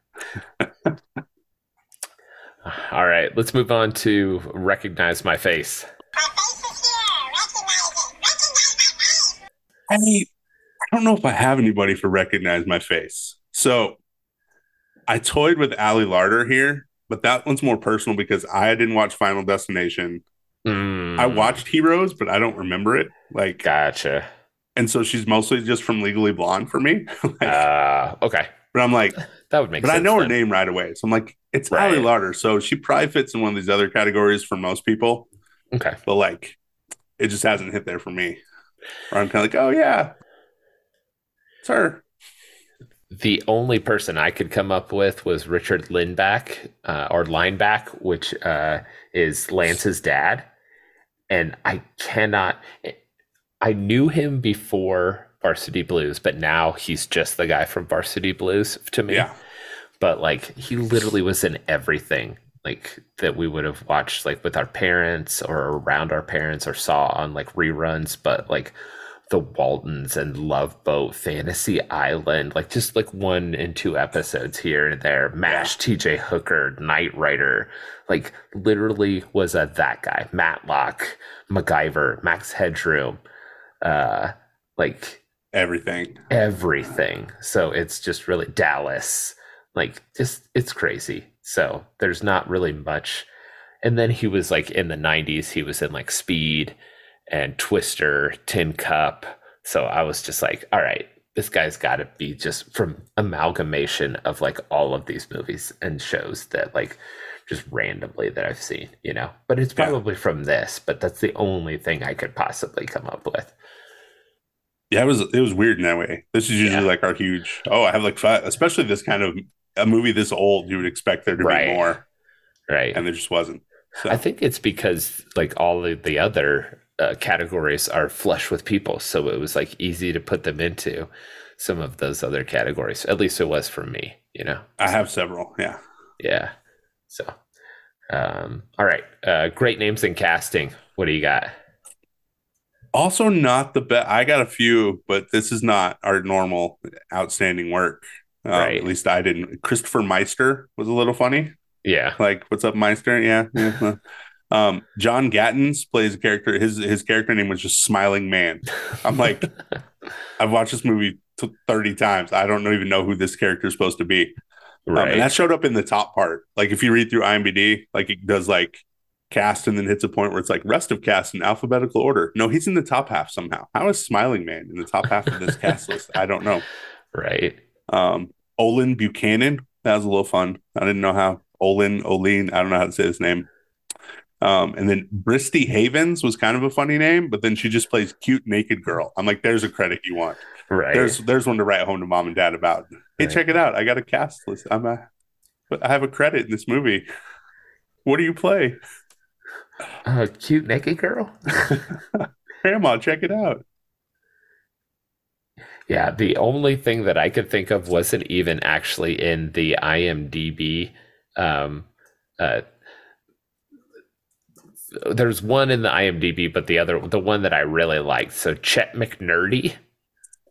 All right, let's move on to recognize my face. My face is here. Recognize I I don't know if I have anybody for recognize my face. So I toyed with Ali Larter here, but that one's more personal because I didn't watch Final Destination. Mm. I watched Heroes, but I don't remember it. Like, gotcha. And so she's mostly just from Legally Blonde for me. like, uh, okay. But I'm like, that would make. Sense. But I know then. her name right away, so I'm like, it's right. Ali Larter. So she probably fits in one of these other categories for most people. Okay. But like, it just hasn't hit there for me. Or I'm kind of like, oh yeah, her. The only person I could come up with was Richard Lindback uh, or Lineback, which uh, is Lance's dad. And I cannot, I knew him before Varsity Blues, but now he's just the guy from Varsity Blues to me. Yeah. But like he literally was in everything like that we would have watched like with our parents or around our parents or saw on like reruns, but like the Waltons and Love Boat, Fantasy Island, like just like one and two episodes here and there. Mash, TJ Hooker, Knight Rider, like literally was a that guy. Matlock, MacGyver, Max Headroom, uh, like everything, everything. So it's just really Dallas, like just it's crazy. So there's not really much. And then he was like in the 90s, he was in like Speed and Twister, Tin Cup. So I was just like, all right, this guy's got to be just from amalgamation of like all of these movies and shows that like just randomly that I've seen, you know. But it's probably yeah. from this, but that's the only thing I could possibly come up with. Yeah, it was it was weird in that way. This is usually yeah. like our huge. Oh, I have like five, especially this kind of a movie this old. You would expect there to right. be more, right? And there just wasn't. So. I think it's because like all the, the other uh, categories are flush with people, so it was like easy to put them into some of those other categories. At least it was for me, you know. I have several, yeah, yeah. So, um, all right, uh, great names in casting. What do you got? Also, not the best. I got a few, but this is not our normal outstanding work. Um, right. At least I didn't. Christopher Meister was a little funny. Yeah. Like, what's up, Meister? Yeah. yeah. Um, John Gatins plays a character. His his character name was just Smiling Man. I'm like, I've watched this movie t- 30 times. I don't even know who this character is supposed to be. Right. Um, and that showed up in the top part. Like if you read through IMDb, like it does like cast and then hits a point where it's like rest of cast in alphabetical order. No, he's in the top half somehow. How is Smiling Man in the top half of this cast list? I don't know. Right. Um, Olin Buchanan. That was a little fun. I didn't know how Olin Olin. I don't know how to say his name. Um, and then Bristy Havens was kind of a funny name, but then she just plays cute naked girl. I'm like, there's a credit you want. Right. There's there's one to write home to mom and dad about. Hey, right. check it out. I got a cast list. I'm a I have a credit in this movie. What do you play? Uh, cute naked girl. Grandma, check it out. Yeah, the only thing that I could think of wasn't even actually in the IMDb um, uh, there's one in the IMDb, but the other, the one that I really liked. So Chet McNurty,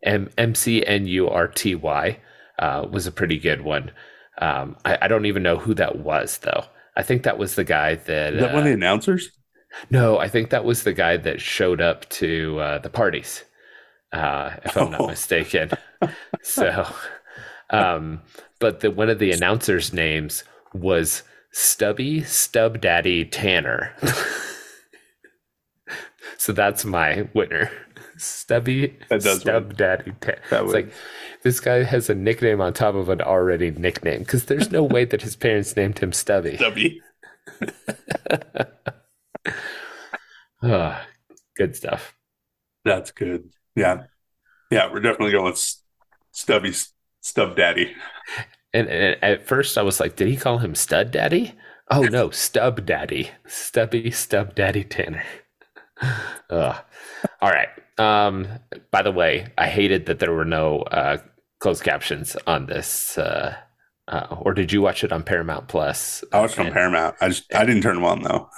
M M C N U R T Y, uh, was a pretty good one. Um, I, I, don't even know who that was though. I think that was the guy that. Is that uh, one of the uh, announcers? No, I think that was the guy that showed up to uh, the parties, uh, if I'm oh. not mistaken. so, um, but the one of the announcers' names was Stubby Stub Daddy Tanner. so that's my winner. Stubby Stub win. Daddy Tanner. It's like this guy has a nickname on top of an already nickname because there's no way that his parents named him Stubby. Stubby. oh, good stuff. That's good. Yeah. Yeah, we're definitely going with Stubby Stub Daddy. And, and, at first I was like, did he call him Stud Daddy? Oh no, Stub Daddy. Stubby Stub Daddy Tanner. Ugh. All right. Um, by the way, I hated that there were no uh, closed captions on this. Uh, uh, or did you watch it on Paramount Plus? I watched it on Paramount. I just I didn't turn them on though.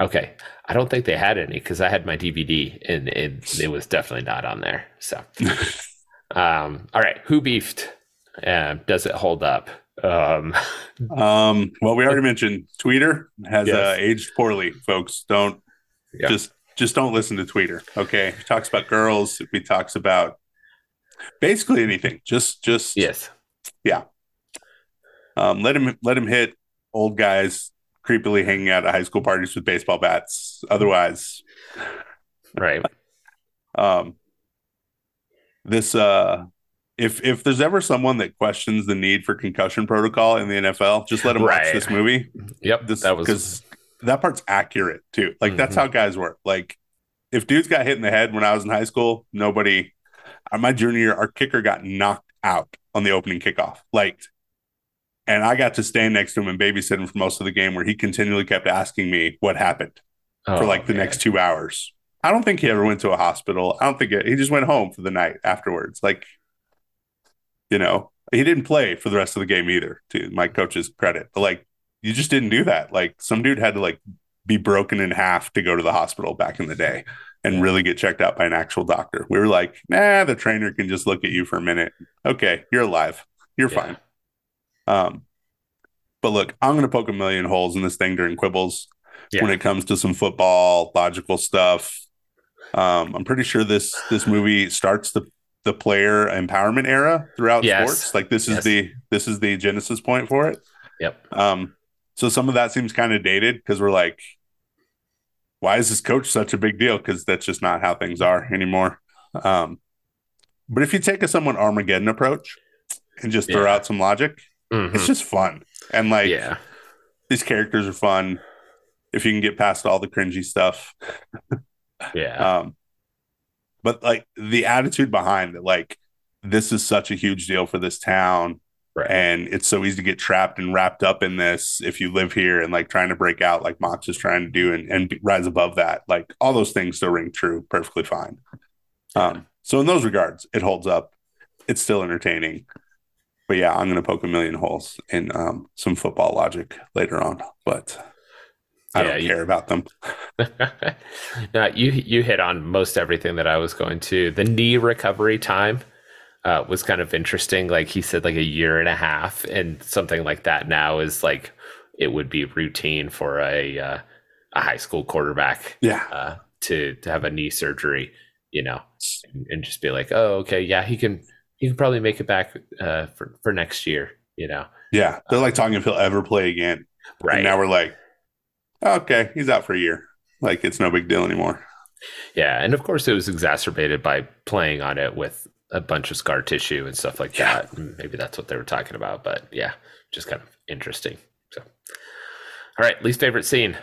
Okay, I don't think they had any because I had my DVD and it it was definitely not on there. So, um, all right, who beefed? Uh, does it hold up? Um, um, well, we already mentioned Tweeter has yes. uh, aged poorly. Folks, don't yeah. just just don't listen to Tweeter. Okay, he talks about girls. He talks about basically anything. Just, just yes, yeah. Um, let him let him hit old guys creepily hanging out at high school parties with baseball bats. Otherwise, right. Um, this uh, if if there's ever someone that questions the need for concussion protocol in the NFL, just let them right. watch this movie. Yep, this that was because that part's accurate too. Like mm-hmm. that's how guys work. Like if dudes got hit in the head when I was in high school, nobody. Uh, my junior year, our kicker got knocked out on the opening kickoff. Like and I got to stand next to him and babysit him for most of the game where he continually kept asking me what happened oh, for like the man. next two hours. I don't think he ever went to a hospital. I don't think it, he just went home for the night afterwards. Like, you know, he didn't play for the rest of the game either, to my coach's credit. But like, you just didn't do that. Like, some dude had to like be broken in half to go to the hospital back in the day and really get checked out by an actual doctor. We were like, nah, the trainer can just look at you for a minute. Okay, you're alive. You're yeah. fine. Um, but look, I'm going to poke a million holes in this thing during quibbles yeah. when it comes to some football logical stuff. Um, I'm pretty sure this this movie starts the the player empowerment era throughout yes. sports. Like this is yes. the this is the genesis point for it. Yep. Um, so some of that seems kind of dated because we're like, why is this coach such a big deal? Because that's just not how things are anymore. Um, but if you take a somewhat Armageddon approach and just throw yeah. out some logic, Mm-hmm. It's just fun. And like yeah. these characters are fun if you can get past all the cringy stuff. yeah. Um but like the attitude behind it, like this is such a huge deal for this town. Right. And it's so easy to get trapped and wrapped up in this if you live here and like trying to break out like Mox is trying to do and, and rise above that. Like all those things still ring true perfectly fine. Um, so in those regards, it holds up. It's still entertaining but yeah, I'm going to poke a million holes in um, some football logic later on, but I yeah, don't care you, about them. no, you you hit on most everything that I was going to. The knee recovery time uh, was kind of interesting. Like he said, like a year and a half, and something like that now is like it would be routine for a uh, a high school quarterback. Yeah. Uh, to to have a knee surgery, you know, and, and just be like, oh, okay, yeah, he can he could probably make it back uh, for for next year. You know. Yeah, they're like talking if he'll ever play again. Right and now, we're like, okay, he's out for a year. Like it's no big deal anymore. Yeah, and of course it was exacerbated by playing on it with a bunch of scar tissue and stuff like yeah. that. Maybe that's what they were talking about, but yeah, just kind of interesting. So, all right, least favorite scene.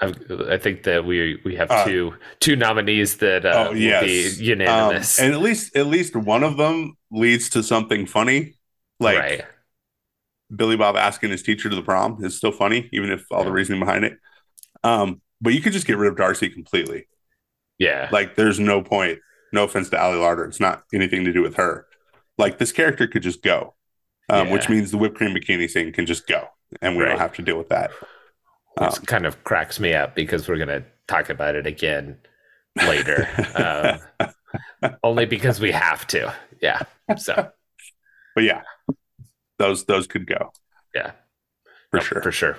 I, I think that we we have uh, two two nominees that uh, oh, yes. will be unanimous, um, and at least at least one of them leads to something funny, like right. Billy Bob asking his teacher to the prom is still funny, even if all yeah. the reasoning behind it. Um, but you could just get rid of Darcy completely. Yeah, like there's no point. No offense to Ali Larter, it's not anything to do with her. Like this character could just go, um, yeah. which means the whipped cream bikini thing can just go, and we right. don't have to deal with that which um, kind of cracks me up because we're going to talk about it again later. um, only because we have to. Yeah. So, but yeah, those those could go. Yeah, for sure, for sure.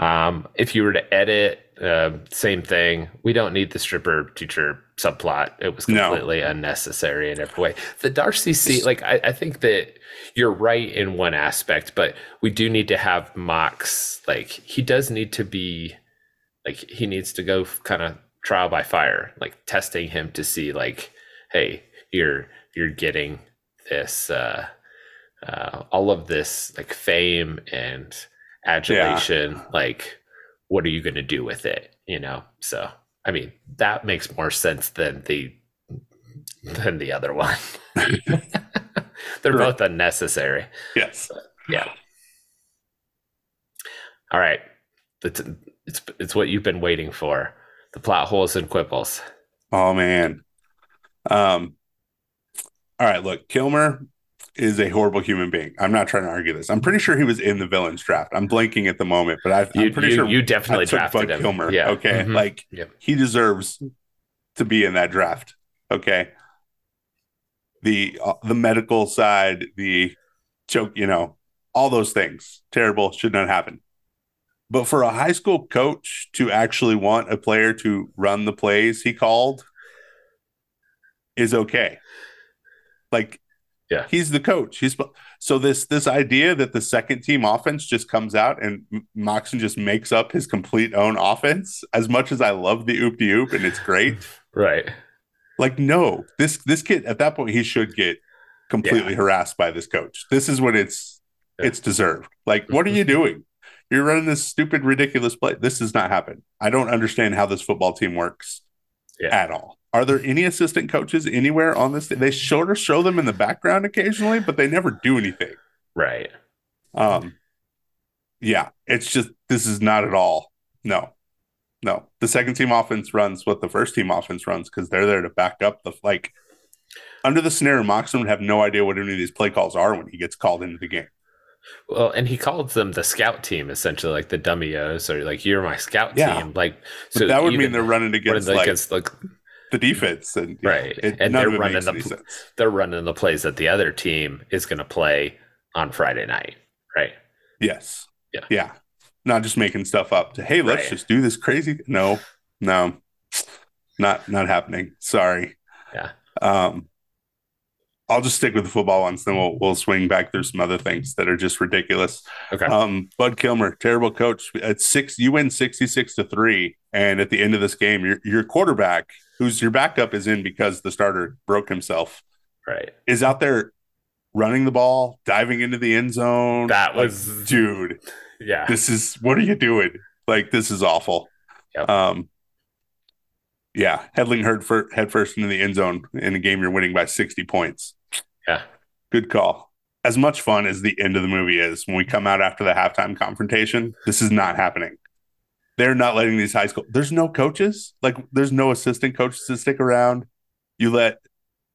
Um, if you were to edit, uh, same thing. We don't need the stripper teacher subplot. It was completely no. unnecessary in every way. The Darcy scene, like I, I, think that you're right in one aspect, but we do need to have Mox. Like he does need to be, like he needs to go kind of trial by fire, like testing him to see, like, hey, you're you're getting this, uh, uh, all of this like fame and adulation, yeah. like. What are you going to do with it? You know, so I mean, that makes more sense than the than the other one. They're right. both unnecessary. Yes. But, yeah. All right. It's, it's it's what you've been waiting for. The plot holes and quibbles. Oh man. Um all right, look, Kilmer is a horrible human being. I'm not trying to argue this. I'm pretty sure he was in the villains draft. I'm blanking at the moment, but i am pretty you, sure you definitely drafted Bud him. Kilmer. Yeah. Okay. Mm-hmm. Like yep. he deserves to be in that draft. Okay. The uh, the medical side, the choke, you know, all those things terrible should not happen. But for a high school coach to actually want a player to run the plays he called is okay. Like, yeah, he's the coach. He's so this this idea that the second team offense just comes out and Moxon just makes up his complete own offense. As much as I love the oop de oop and it's great, right? Like, no, this this kid at that point he should get completely yeah. harassed by this coach. This is what it's yeah. it's deserved. Like, what are you doing? You're running this stupid, ridiculous play. This does not happen. I don't understand how this football team works yeah. at all. Are there any assistant coaches anywhere on this? They sort of show them in the background occasionally, but they never do anything. Right. Um. Yeah, it's just this is not at all. No, no. The second team offense runs what the first team offense runs because they're there to back up the like. Under the scenario, Moxon would have no idea what any of these play calls are when he gets called into the game. Well, and he called them the scout team, essentially, like the dummios, or like you're my scout yeah. team. Like, so but that would mean they're running against like, against, like the defense, and right, it, and they're running the they're running the plays that the other team is going to play on Friday night, right? Yes, yeah, yeah, not just making stuff up. To hey, let's right. just do this crazy. No, no, not not happening. Sorry. Yeah. Um, I'll just stick with the football ones, then we'll we'll swing back through some other things that are just ridiculous. Okay. Um, Bud Kilmer, terrible coach. At six, you win sixty six to three, and at the end of this game, your your quarterback, who's your backup, is in because the starter broke himself. Right. Is out there running the ball, diving into the end zone. That was like, dude. Yeah. This is what are you doing? Like this is awful. Yep. Um, yeah, headling head, head first into the end zone in a game you're winning by 60 points. Yeah. Good call. As much fun as the end of the movie is, when we come out after the halftime confrontation, this is not happening. They're not letting these high school. There's no coaches. Like there's no assistant coaches to stick around. You let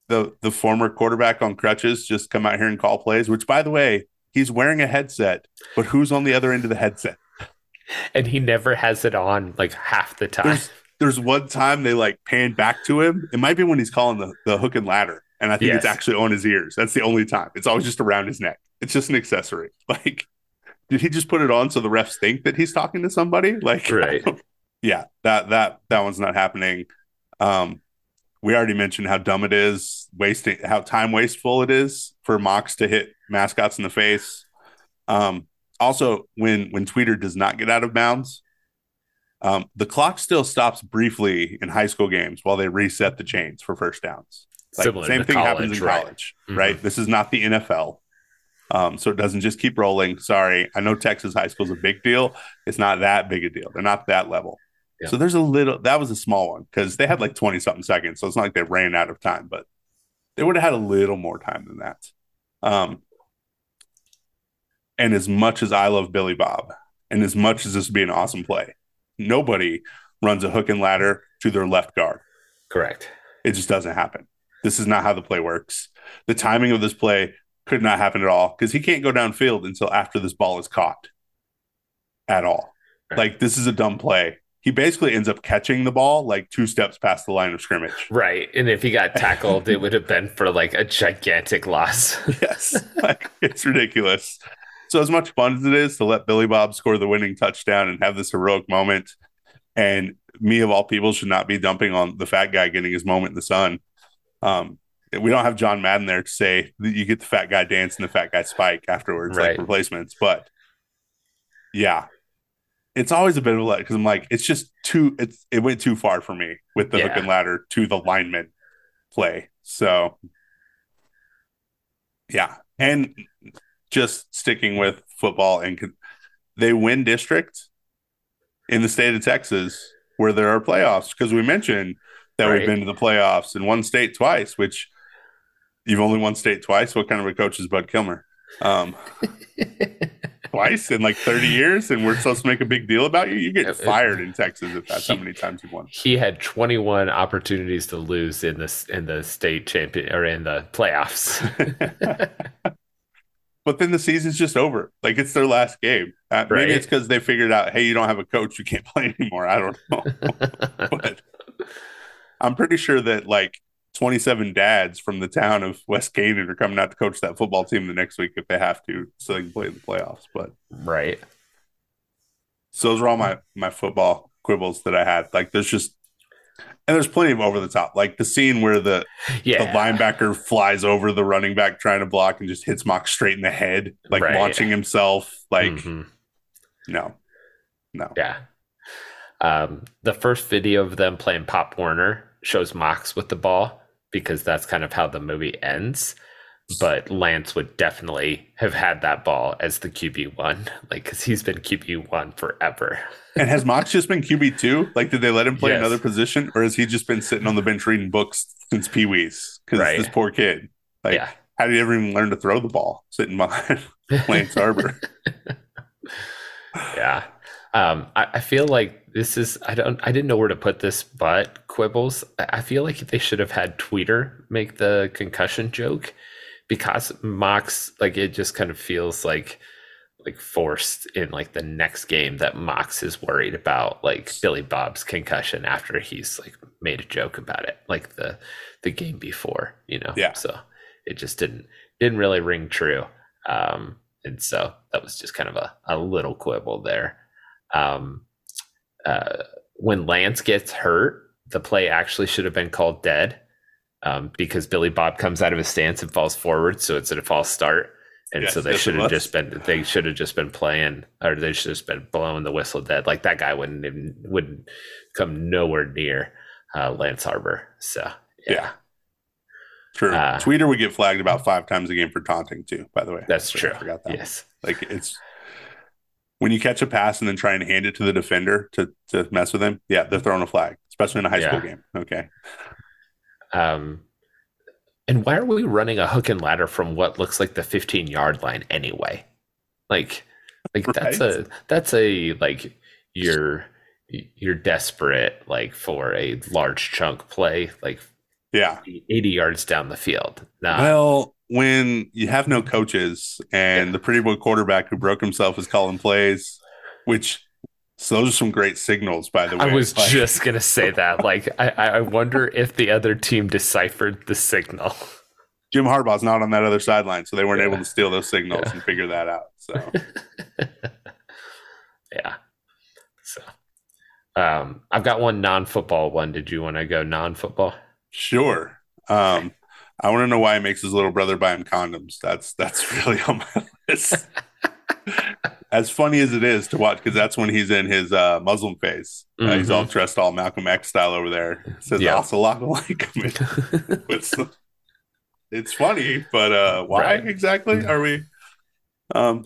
the the former quarterback on crutches just come out here and call plays. Which, by the way, he's wearing a headset, but who's on the other end of the headset? And he never has it on like half the time. There's, there's one time they like pan back to him. It might be when he's calling the, the hook and ladder and I think yes. it's actually on his ears. That's the only time. It's always just around his neck. It's just an accessory. Like, did he just put it on so the refs think that he's talking to somebody? Like, right? Yeah, that that that one's not happening. Um, we already mentioned how dumb it is, wasting how time wasteful it is for Mox to hit mascots in the face. Um, also, when when Tweeter does not get out of bounds, um, the clock still stops briefly in high school games while they reset the chains for first downs. Like, Similar same thing college, happens in right. college, mm-hmm. right? This is not the NFL. Um, so it doesn't just keep rolling. Sorry. I know Texas high school is a big deal. It's not that big a deal. They're not that level. Yeah. So there's a little, that was a small one because they had like 20 something seconds. So it's not like they ran out of time, but they would have had a little more time than that. Um, and as much as I love Billy Bob and as much as this would be an awesome play, nobody runs a hook and ladder to their left guard. Correct. It just doesn't happen. This is not how the play works. The timing of this play could not happen at all because he can't go downfield until after this ball is caught at all. Right. Like, this is a dumb play. He basically ends up catching the ball like two steps past the line of scrimmage. Right. And if he got tackled, it would have been for like a gigantic loss. yes. Like, it's ridiculous. So, as much fun as it is to let Billy Bob score the winning touchdown and have this heroic moment, and me of all people should not be dumping on the fat guy getting his moment in the sun. Um, we don't have John Madden there to say that you get the fat guy dance and the fat guy spike afterwards, right. like replacements. But yeah, it's always a bit of a let because I'm like, it's just too, it's it went too far for me with the yeah. hook and ladder to the lineman play. So yeah, and just sticking with football and they win district in the state of Texas where there are playoffs because we mentioned that right. we've been to the playoffs and won state twice, which you've only won state twice. What kind of a coach is Bud Kilmer? Um, twice in like 30 years, and we're supposed to make a big deal about you. You get fired in Texas if that's he, how many times you've won. He had 21 opportunities to lose in this in the state champion or in the playoffs. but then the season's just over. Like it's their last game. Uh, right. Maybe it's because they figured out, hey, you don't have a coach, you can't play anymore. I don't know. but I'm pretty sure that like 27 dads from the town of West Canaan are coming out to coach that football team the next week if they have to, so they can play in the playoffs. But right. So those are all my my football quibbles that I had. Like there's just and there's plenty of over the top. Like the scene where the yeah. the linebacker flies over the running back trying to block and just hits Mock straight in the head, like right. launching himself. Like mm-hmm. no. No. Yeah. Um, the first video of them playing Pop Warner shows Mox with the ball because that's kind of how the movie ends but Lance would definitely have had that ball as the QB one, like because he's been QB one forever. and has Mox just been QB two? Like, did they let him play yes. another position, or has he just been sitting on the bench reading books since Pee Wee's? Because right. this poor kid, like, yeah. how did he ever even learn to throw the ball sitting behind Lance Harbor? yeah, um, I, I feel like this is I don't I didn't know where to put this, but quibbles. I feel like they should have had Tweeter make the concussion joke because Mox like it just kind of feels like like forced in like the next game that Mox is worried about like Billy Bob's concussion after he's like made a joke about it like the the game before, you know. Yeah. So it just didn't didn't really ring true. Um and so that was just kind of a, a little quibble there. Um uh when Lance gets hurt, the play actually should have been called dead um, because Billy Bob comes out of his stance and falls forward, so it's a false start. And yes, so they should have just been they should have just been playing or they should have just been blowing the whistle dead. Like that guy wouldn't even, wouldn't come nowhere near uh, Lance Harbor. So yeah. yeah. True. Uh, Tweeter would get flagged about five times a game for taunting too, by the way. That's so true. I forgot that. Yes. Like it's when you catch a pass and then try and hand it to the defender to, to mess with him, yeah, they're throwing a flag, especially in a high yeah. school game. Okay. Um, and why are we running a hook and ladder from what looks like the 15 yard line anyway? Like, like right. that's a that's a like you're you're desperate like for a large chunk play like yeah 80 yards down the field. Nah. Well, when you have no coaches and yeah. the pretty boy quarterback who broke himself is calling plays, which so those are some great signals, by the way. I was like, just gonna say that. Like, I, I wonder if the other team deciphered the signal. Jim Harbaugh's not on that other sideline, so they weren't yeah. able to steal those signals yeah. and figure that out. So, yeah. So, um, I've got one non-football one. Did you want to go non-football? Sure. Um, I want to know why he makes his little brother buy him condoms. That's that's really on my list as funny as it is to watch, because that's when he's in his uh, Muslim face. Uh, mm-hmm. He's all dressed all Malcolm X style over there. Says yeah. "Assalamu alaikum." it's, it's funny, but uh, why right. exactly are we? Um,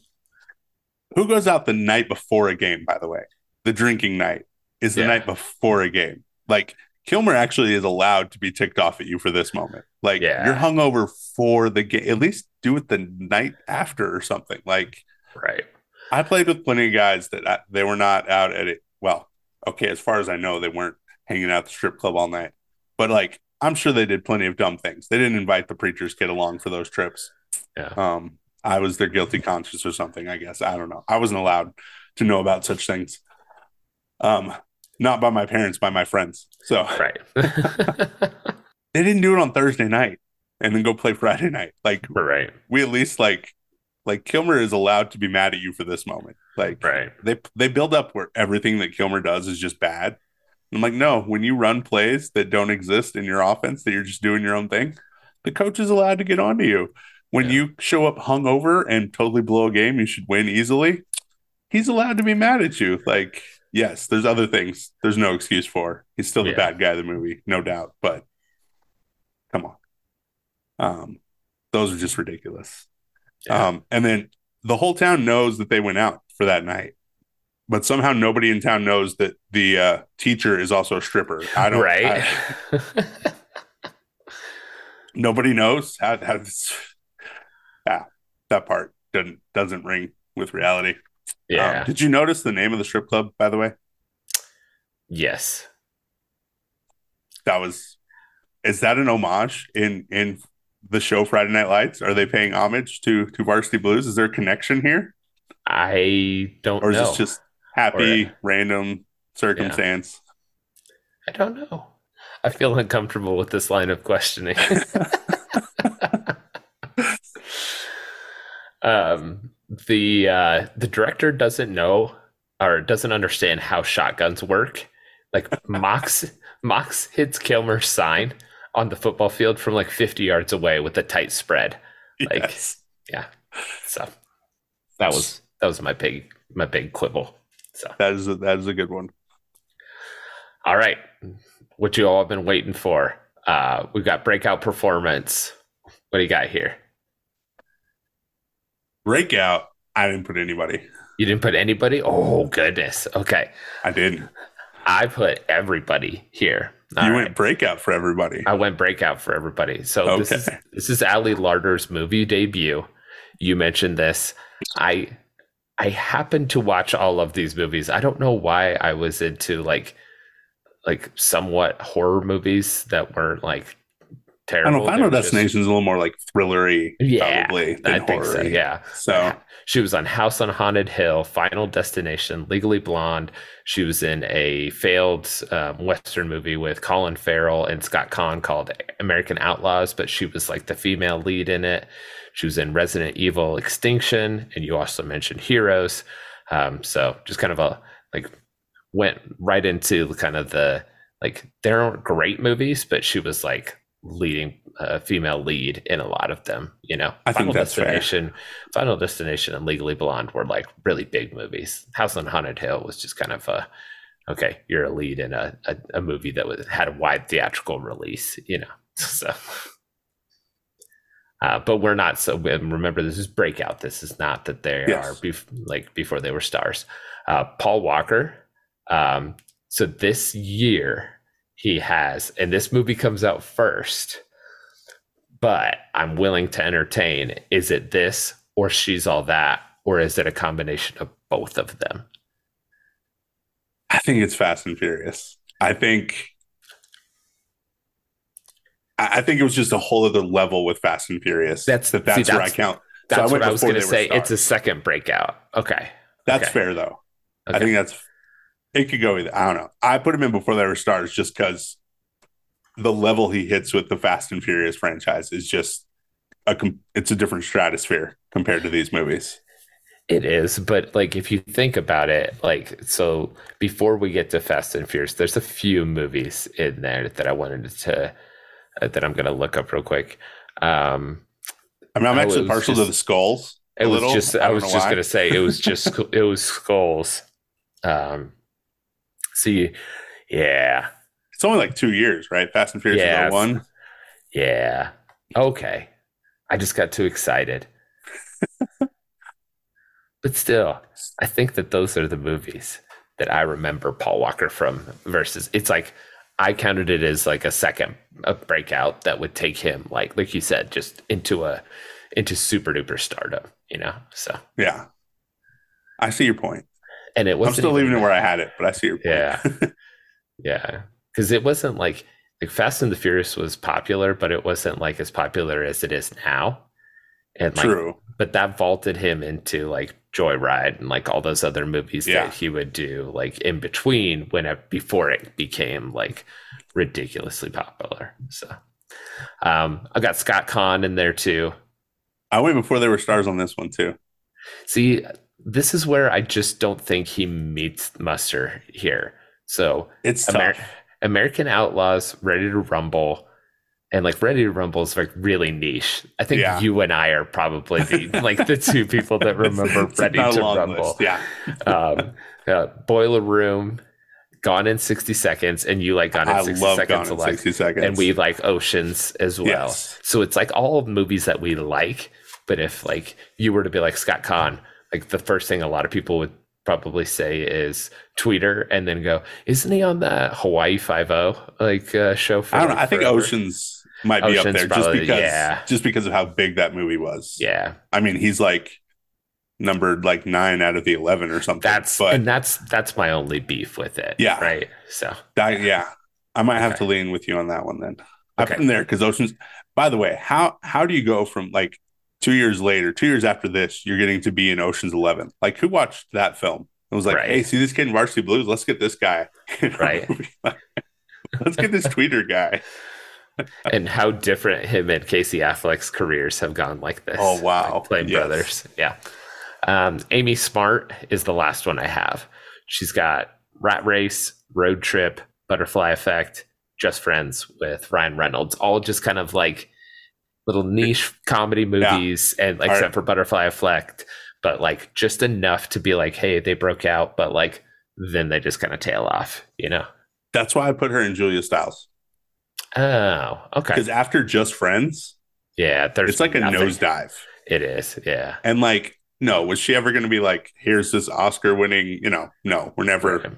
who goes out the night before a game? By the way, the drinking night is the yeah. night before a game. Like Kilmer actually is allowed to be ticked off at you for this moment. Like yeah. you're hungover for the game. At least do it the night after or something. Like right. I played with plenty of guys that I, they were not out at it. Well, okay, as far as I know, they weren't hanging out the strip club all night. But like, I'm sure they did plenty of dumb things. They didn't invite the preacher's kid along for those trips. Yeah. Um, I was their guilty conscience or something. I guess I don't know. I wasn't allowed to know about such things. Um, not by my parents, by my friends. So right. they didn't do it on Thursday night and then go play Friday night. Like right. We at least like like Kilmer is allowed to be mad at you for this moment. Like right. they they build up where everything that Kilmer does is just bad. I'm like, no, when you run plays that don't exist in your offense, that you're just doing your own thing, the coach is allowed to get onto you. When yeah. you show up hungover and totally blow a game, you should win easily. He's allowed to be mad at you. Like, yes, there's other things. There's no excuse for. He's still the yeah. bad guy of the movie, no doubt. But come on, um, those are just ridiculous. Yeah. Um, and then the whole town knows that they went out for that night, but somehow nobody in town knows that the uh, teacher is also a stripper. I don't. Right. I, nobody knows how. how yeah, that part doesn't doesn't ring with reality. Yeah. Um, did you notice the name of the strip club, by the way? Yes. That was. Is that an homage in in the show Friday Night Lights? Are they paying homage to to Varsity Blues? Is there a connection here? I don't or is know. just happy or, random circumstance? Yeah. I don't know. I feel uncomfortable with this line of questioning. um, the uh, the director doesn't know or doesn't understand how shotguns work. Like Mox Mox hits Kilmer's sign on the football field from like 50 yards away with a tight spread. Like yes. yeah. So that was that was my big my big quibble. So that is a, that is a good one. All right. What you all have been waiting for. Uh we've got breakout performance. What do you got here? Breakout. I didn't put anybody. You didn't put anybody? Oh goodness. Okay. I didn't. I put everybody here. All you right. went breakout for everybody. I went breakout for everybody. So okay. this is this is Ali Larter's movie debut. You mentioned this. I I happened to watch all of these movies. I don't know why I was into like like somewhat horror movies that weren't like terrible. I don't know. Final Destination is a little more like thrillery, yeah, probably. I think so. Yeah. So she was on House on Haunted Hill, Final Destination, Legally Blonde. She was in a failed um, Western movie with Colin Farrell and Scott Caan called American Outlaws, but she was like the female lead in it. She was in Resident Evil Extinction, and you also mentioned Heroes. Um, so just kind of a like went right into kind of the like they aren't great movies, but she was like leading uh, female lead in a lot of them. You know, I Final Destination, fair. Final Destination, and Legally Blonde were like really big movies. House on Haunted Hill was just kind of a okay, you're a lead in a, a, a movie that was, had a wide theatrical release. You know, so. Uh, but we're not so. Remember, this is breakout. This is not that they yes. are bef- like before they were stars. Uh, Paul Walker. Um, so this year, he has, and this movie comes out first, but I'm willing to entertain is it this or she's all that, or is it a combination of both of them? I think it's Fast and Furious. I think I think it was just a whole other level with Fast and Furious. That's that. That's, see, where I count. That's so I what I was going to say. It's a second breakout. Okay, that's okay. fair though. Okay. I think that's it could go either. I don't know. I put him in before they were stars just because the level he hits with the Fast and Furious franchise is just a it's a different stratosphere compared to these movies. It is, but like if you think about it, like so before we get to Fast and Furious, there's a few movies in there that I wanted to uh, that I'm going to look up real quick. Um, I mean, I'm actually partial just, to the skulls. It was little. just I, I was just going to say it was just it was skulls. Um, See, yeah. It's only like two years, right? Fast and Furious yeah, one. Yeah. Okay. I just got too excited. but still, I think that those are the movies that I remember Paul Walker from versus it's like I counted it as like a second a breakout that would take him like like you said just into a into super duper stardom, you know. So Yeah. I see your point and it was. I'm still leaving it where I had it, but I see your point. Yeah, yeah, because it wasn't like like Fast and the Furious was popular, but it wasn't like as popular as it is now. And like, True. But that vaulted him into like Joyride and like all those other movies yeah. that he would do like in between when it before it became like ridiculously popular. So um I got Scott Caan in there too. I went before there were stars on this one too. See, this is where I just don't think he meets muster here. So it's Amer- American Outlaws, Ready to Rumble, and like Ready to Rumble is like really niche. I think yeah. you and I are probably the like the two people that remember it's, Ready to Rumble. List. Yeah. um, uh, Boiler Room, Gone in 60 Seconds, and you like Gone in 60 I Seconds. Gone in 60 Seconds. And we like Oceans as well. Yes. So it's like all movies that we like. But if like you were to be like Scott Caan, like the first thing a lot of people would probably say is tweeter and then go isn't he on that hawaii 50 like uh, show for i don't know. I think oceans might be up there probably, just because yeah. just because of how big that movie was. Yeah. I mean he's like numbered like nine out of the 11 or something that's but and that's that's my only beef with it yeah. right? So that, yeah. i might have okay. to lean with you on that one then. Okay. i'm there because oceans by the way how how do you go from like two years later, two years after this, you're getting to be in Ocean's Eleven. Like, who watched that film? It was like, right. hey, see this kid in Varsity Blues? Let's get this guy. right. Let's get this tweeter guy. and how different him and Casey Affleck's careers have gone like this. Oh wow, like playing yes. brothers. Yeah. Um, Amy Smart is the last one I have. she's got Rat Race, Road Trip, Butterfly Effect, Just Friends with Ryan Reynolds, all just kind of like little niche comedy movies, yeah. and except for Butterfly Effect, but like just enough to be like, hey, they broke out, but like then they just kind of tail off, you know? That's why I put her in Julia Stiles. Oh, okay. Because after Just Friends, yeah, there's it's like a nosedive. It is, yeah. And like, no, was she ever going to be like, here's this Oscar winning, you know, no, we're never. Right.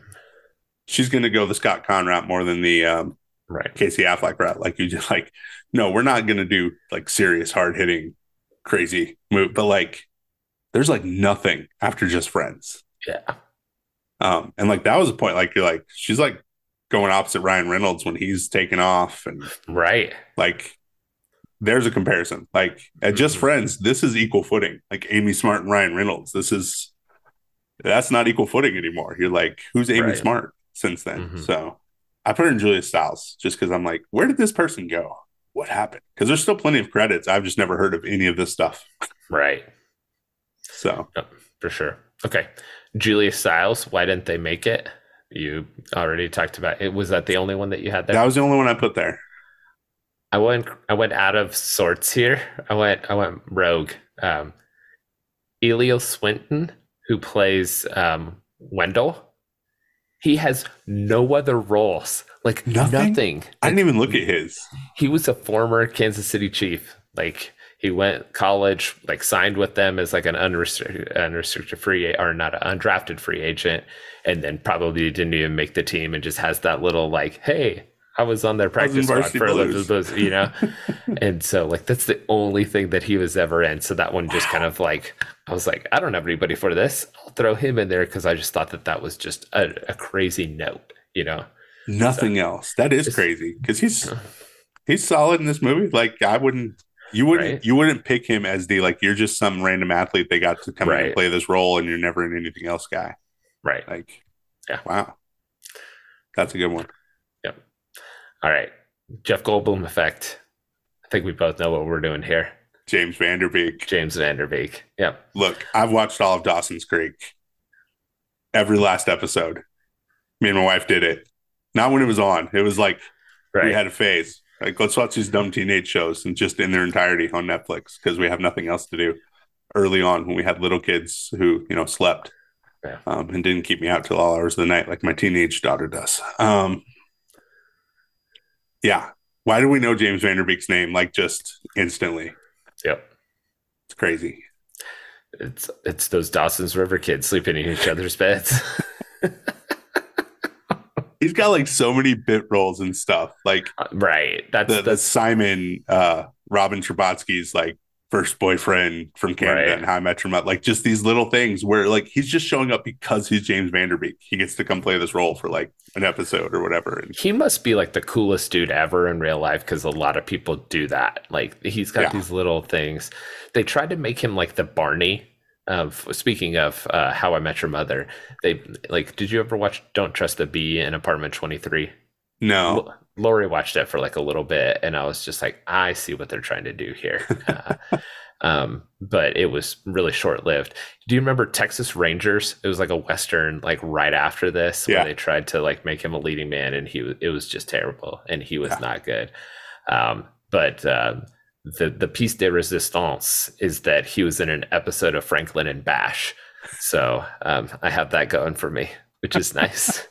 She's going to go the Scott route more than the um, right Casey Affleck route. Like you just like, no, we're not going to do like serious, hard hitting, crazy move. But like, there's like nothing after just friends. Yeah. Um, and like that was a point. Like you're like she's like going opposite Ryan Reynolds when he's taking off, and right. Like there's a comparison. Like at Just mm-hmm. Friends, this is equal footing. Like Amy Smart and Ryan Reynolds. This is that's not equal footing anymore. You're like, who's Amy right. Smart since then? Mm-hmm. So I put her in Julia Stiles just because I'm like, where did this person go? What happened? Because there's still plenty of credits. I've just never heard of any of this stuff. Right. So oh, for sure. Okay. Julia Stiles, why didn't they make it? You already talked about it. Was that the only one that you had there? That was the only one I put there. I went I went out of sorts here. I went I went rogue. Um Eliel Swinton, who plays um Wendell, he has no other roles. Like nothing. nothing. I didn't even look at his. He was a former Kansas City Chief. Like he went college, like signed with them as like an unrestricted, unrestricted free or not an undrafted free agent, and then probably didn't even make the team and just has that little like, hey, I was on their practice squad for a little you know, and so like that's the only thing that he was ever in. So that one just wow. kind of like I was like, I don't have anybody for this. I'll throw him in there because I just thought that that was just a, a crazy note, you know. Nothing so, else. That is crazy because he's he's solid in this movie. Like I wouldn't you wouldn't right? you wouldn't pick him as the like you're just some random athlete they got to come right. in and play this role and you're never in anything else guy. Right. Like yeah. Wow. That's a good one. All right. Jeff Goldblum effect. I think we both know what we're doing here. James Van Der Beek. James Van Der Beek. Yep. Look, I've watched all of Dawson's Creek. Every last episode. Me and my wife did it. Not when it was on. It was like right. we had a phase. Like, let's watch these dumb teenage shows and just in their entirety on Netflix because we have nothing else to do. Early on, when we had little kids who you know slept yeah. um, and didn't keep me out till all hours of the night, like my teenage daughter does. Um, yeah, why do we know James Van Der Beek's name like just instantly? Yep, it's crazy. It's it's those Dawson's River kids sleeping in each other's beds. he's got like so many bit roles and stuff. Like uh, right, that's the, the Simon uh, Robin Scherbatsky's like first boyfriend from Canada right. and How I Met Your Mother. Like just these little things where like he's just showing up because he's James Van Der Beek. He gets to come play this role for like an episode or whatever. And he must be like the coolest dude ever in real life because a lot of people do that. Like he's got yeah. these little things. They tried to make him like the Barney of speaking of uh, How I Met Your Mother, they like. Did you ever watch Don't Trust the Bee in Apartment Twenty Three? No. L- Lori watched it for like a little bit, and I was just like, I see what they're trying to do here. Uh, um, but it was really short lived. Do you remember Texas Rangers? It was like a western, like right after this, yeah. where they tried to like make him a leading man, and he it was just terrible, and he was yeah. not good. Um, but uh, the the piece de resistance is that he was in an episode of Franklin and Bash. So um, I have that going for me, which is nice.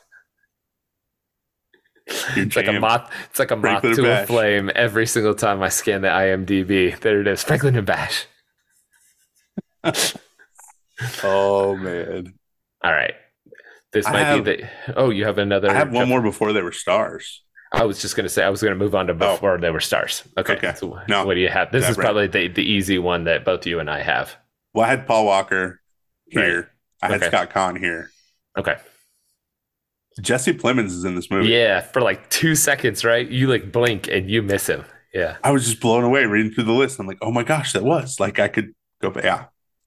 it's like a moth. It's like a moth Franklin to a flame. Every single time I scan the IMDb, there it is, Franklin and Bash. oh man! All right, this might have, be the. Oh, you have another. I have one more before they were stars. I was just going to say I was going to move on to oh. before oh. they were stars. Okay. okay. So no, what do you have? This is right. probably the, the easy one that both you and I have. Well, I had Paul Walker here. Right. I had okay. Scott Caan here. Okay. Jesse Plemons is in this movie. Yeah, for like two seconds, right? You like blink and you miss him. Yeah. I was just blown away reading through the list. I'm like, oh my gosh, that was like I could go, yeah.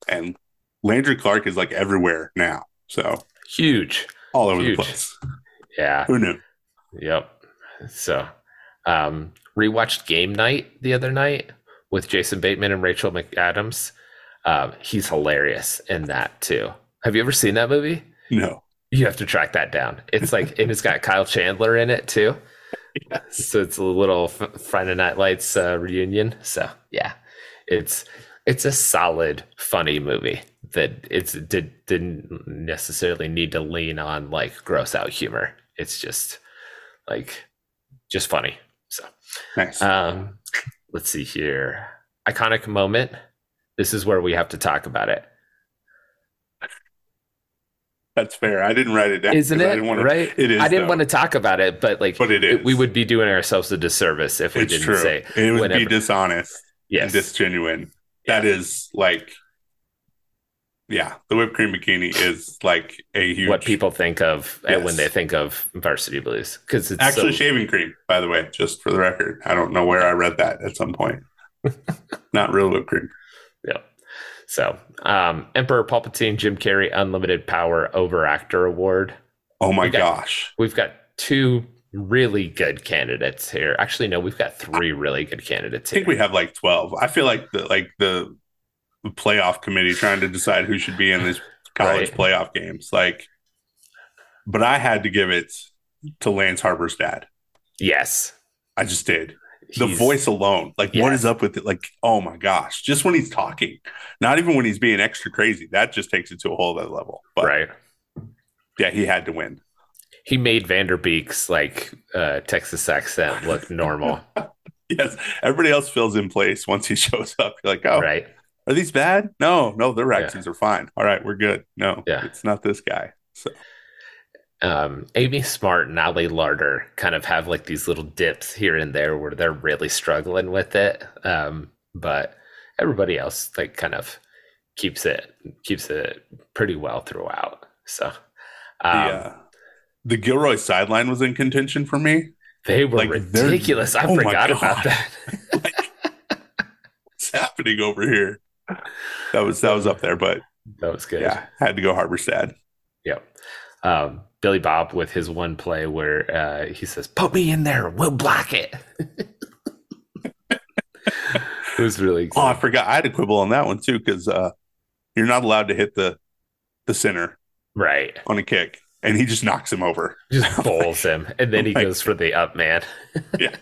And Landry Clark is like everywhere now. So huge, all over huge. the place. Yeah. Who knew? Yep. So, um, rewatched Game Night the other night with Jason Bateman and Rachel McAdams. Um, he's hilarious in that too. Have you ever seen that movie? No. You have to track that down. It's like, and it's got Kyle Chandler in it too. So it's a little Friday Night Lights uh, reunion. So yeah, it's it's a solid, funny movie that it's did didn't necessarily need to lean on like gross out humor. It's just like just funny. So nice. Um, let's see here. Iconic moment. This is where we have to talk about it. That's fair. I didn't write it down. Isn't it? I didn't want To, right? It is. I didn't though. want to talk about it, but like, but it is. we would be doing ourselves a disservice if we it's didn't true. say it would whenever. be dishonest. Yes. And disgenuine. Yeah. That is like, yeah, the whipped cream bikini is like a huge. What people think of uh, yes. when they think of varsity blues, because it's actually so... shaving cream. By the way, just for the record, I don't know where I read that at some point. Not real whipped cream. So, um, Emperor Palpatine, Jim Carrey, Unlimited Power Over Actor Award. Oh my we've got, gosh. We've got two really good candidates here. Actually, no, we've got three really good candidates. I think we have like twelve. I feel like the like the playoff committee trying to decide who should be in these college right. playoff games. Like, but I had to give it to Lance Harbor's dad. Yes, I just did. The he's, voice alone, like, yes. what is up with it? Like, oh my gosh, just when he's talking, not even when he's being extra crazy, that just takes it to a whole other level. But, right. Yeah, he had to win he made Van Der Beek's like uh, Texas accent look normal. yes, everybody else fills in place once he shows up. You're like, oh, right. Are these bad? No, no, their accents yeah. are fine. All right, we're good. No, yeah. it's not this guy. So, um, Amy Smart and Ali Larter kind of have like these little dips here and there where they're really struggling with it. Um, but everybody else like kind of keeps it keeps it pretty well throughout. So, um, yeah the Gilroy sideline was in contention for me. They were like, ridiculous. I oh forgot about that. like, what's happening over here? That was that was up there, but that was good. Yeah, had to go Harbor's dad. Yep. Um, Billy Bob with his one play where uh, he says, "Put me in there, we'll block it." it was really. Cool. Oh, I forgot. I had a quibble on that one too because uh, you're not allowed to hit the the center right on a kick and he just knocks him over. Just bowls him, and then he goes for the up man. yeah.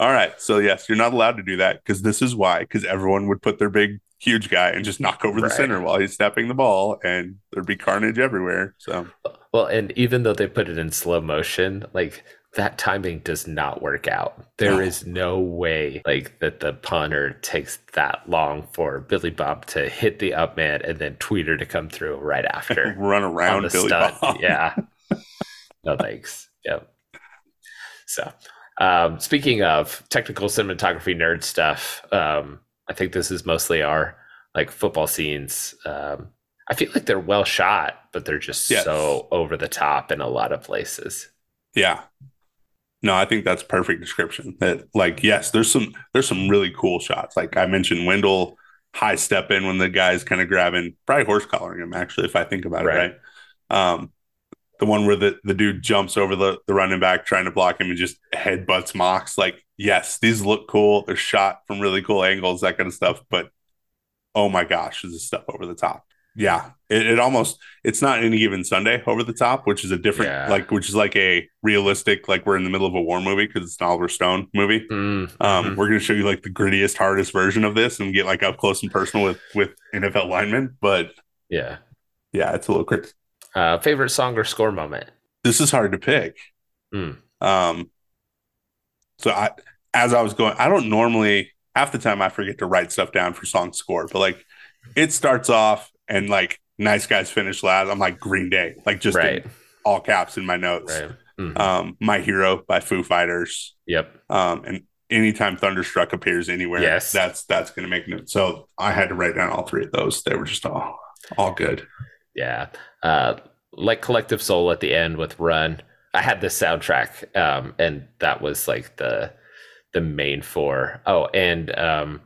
All right. So yes, you're not allowed to do that because this is why. Because everyone would put their big, huge guy and just knock over the center while he's snapping the ball, and there'd be carnage everywhere. So well, and even though they put it in slow motion, like that timing does not work out. There no. is no way like that the punter takes that long for Billy Bob to hit the up man and then Tweeter to come through right after. Run around Billy stunt. Bob. Yeah. no thanks. Yep. So um, speaking of technical cinematography nerd stuff, um, I think this is mostly our like football scenes. Um, I feel like they're well shot, but they're just yes. so over the top in a lot of places. Yeah, no, I think that's perfect description. That like, yes, there's some there's some really cool shots. Like I mentioned, Wendell high step in when the guy's kind of grabbing, probably horse collaring him. Actually, if I think about right. it, right. Um, the one where the, the dude jumps over the, the running back trying to block him and just headbutts Mox. Like, yes, these look cool. They're shot from really cool angles, that kind of stuff. But oh my gosh, is this stuff over the top? yeah it, it, almost it's not any given sunday over the top which is a different yeah. like which is like a realistic like we're in the middle of a war movie because it's an oliver stone movie mm, um mm-hmm. we're going to show you like the grittiest hardest version of this and get like up close and personal with with nfl linemen but yeah yeah it's a little crazy uh favorite song or score moment this is hard to pick mm. um so i as i was going i don't normally half the time i forget to write stuff down for song score but like it starts off and like nice guys finish last. I'm like Green Day, like just right. all caps in my notes. Right. Mm-hmm. Um, my Hero by Foo Fighters. Yep. Um, and anytime Thunderstruck appears anywhere, yes. that's that's gonna make note. So I had to write down all three of those. They were just all all good. Yeah. Uh, like Collective Soul at the end with Run. I had the soundtrack, um, and that was like the the main four. Oh, and um,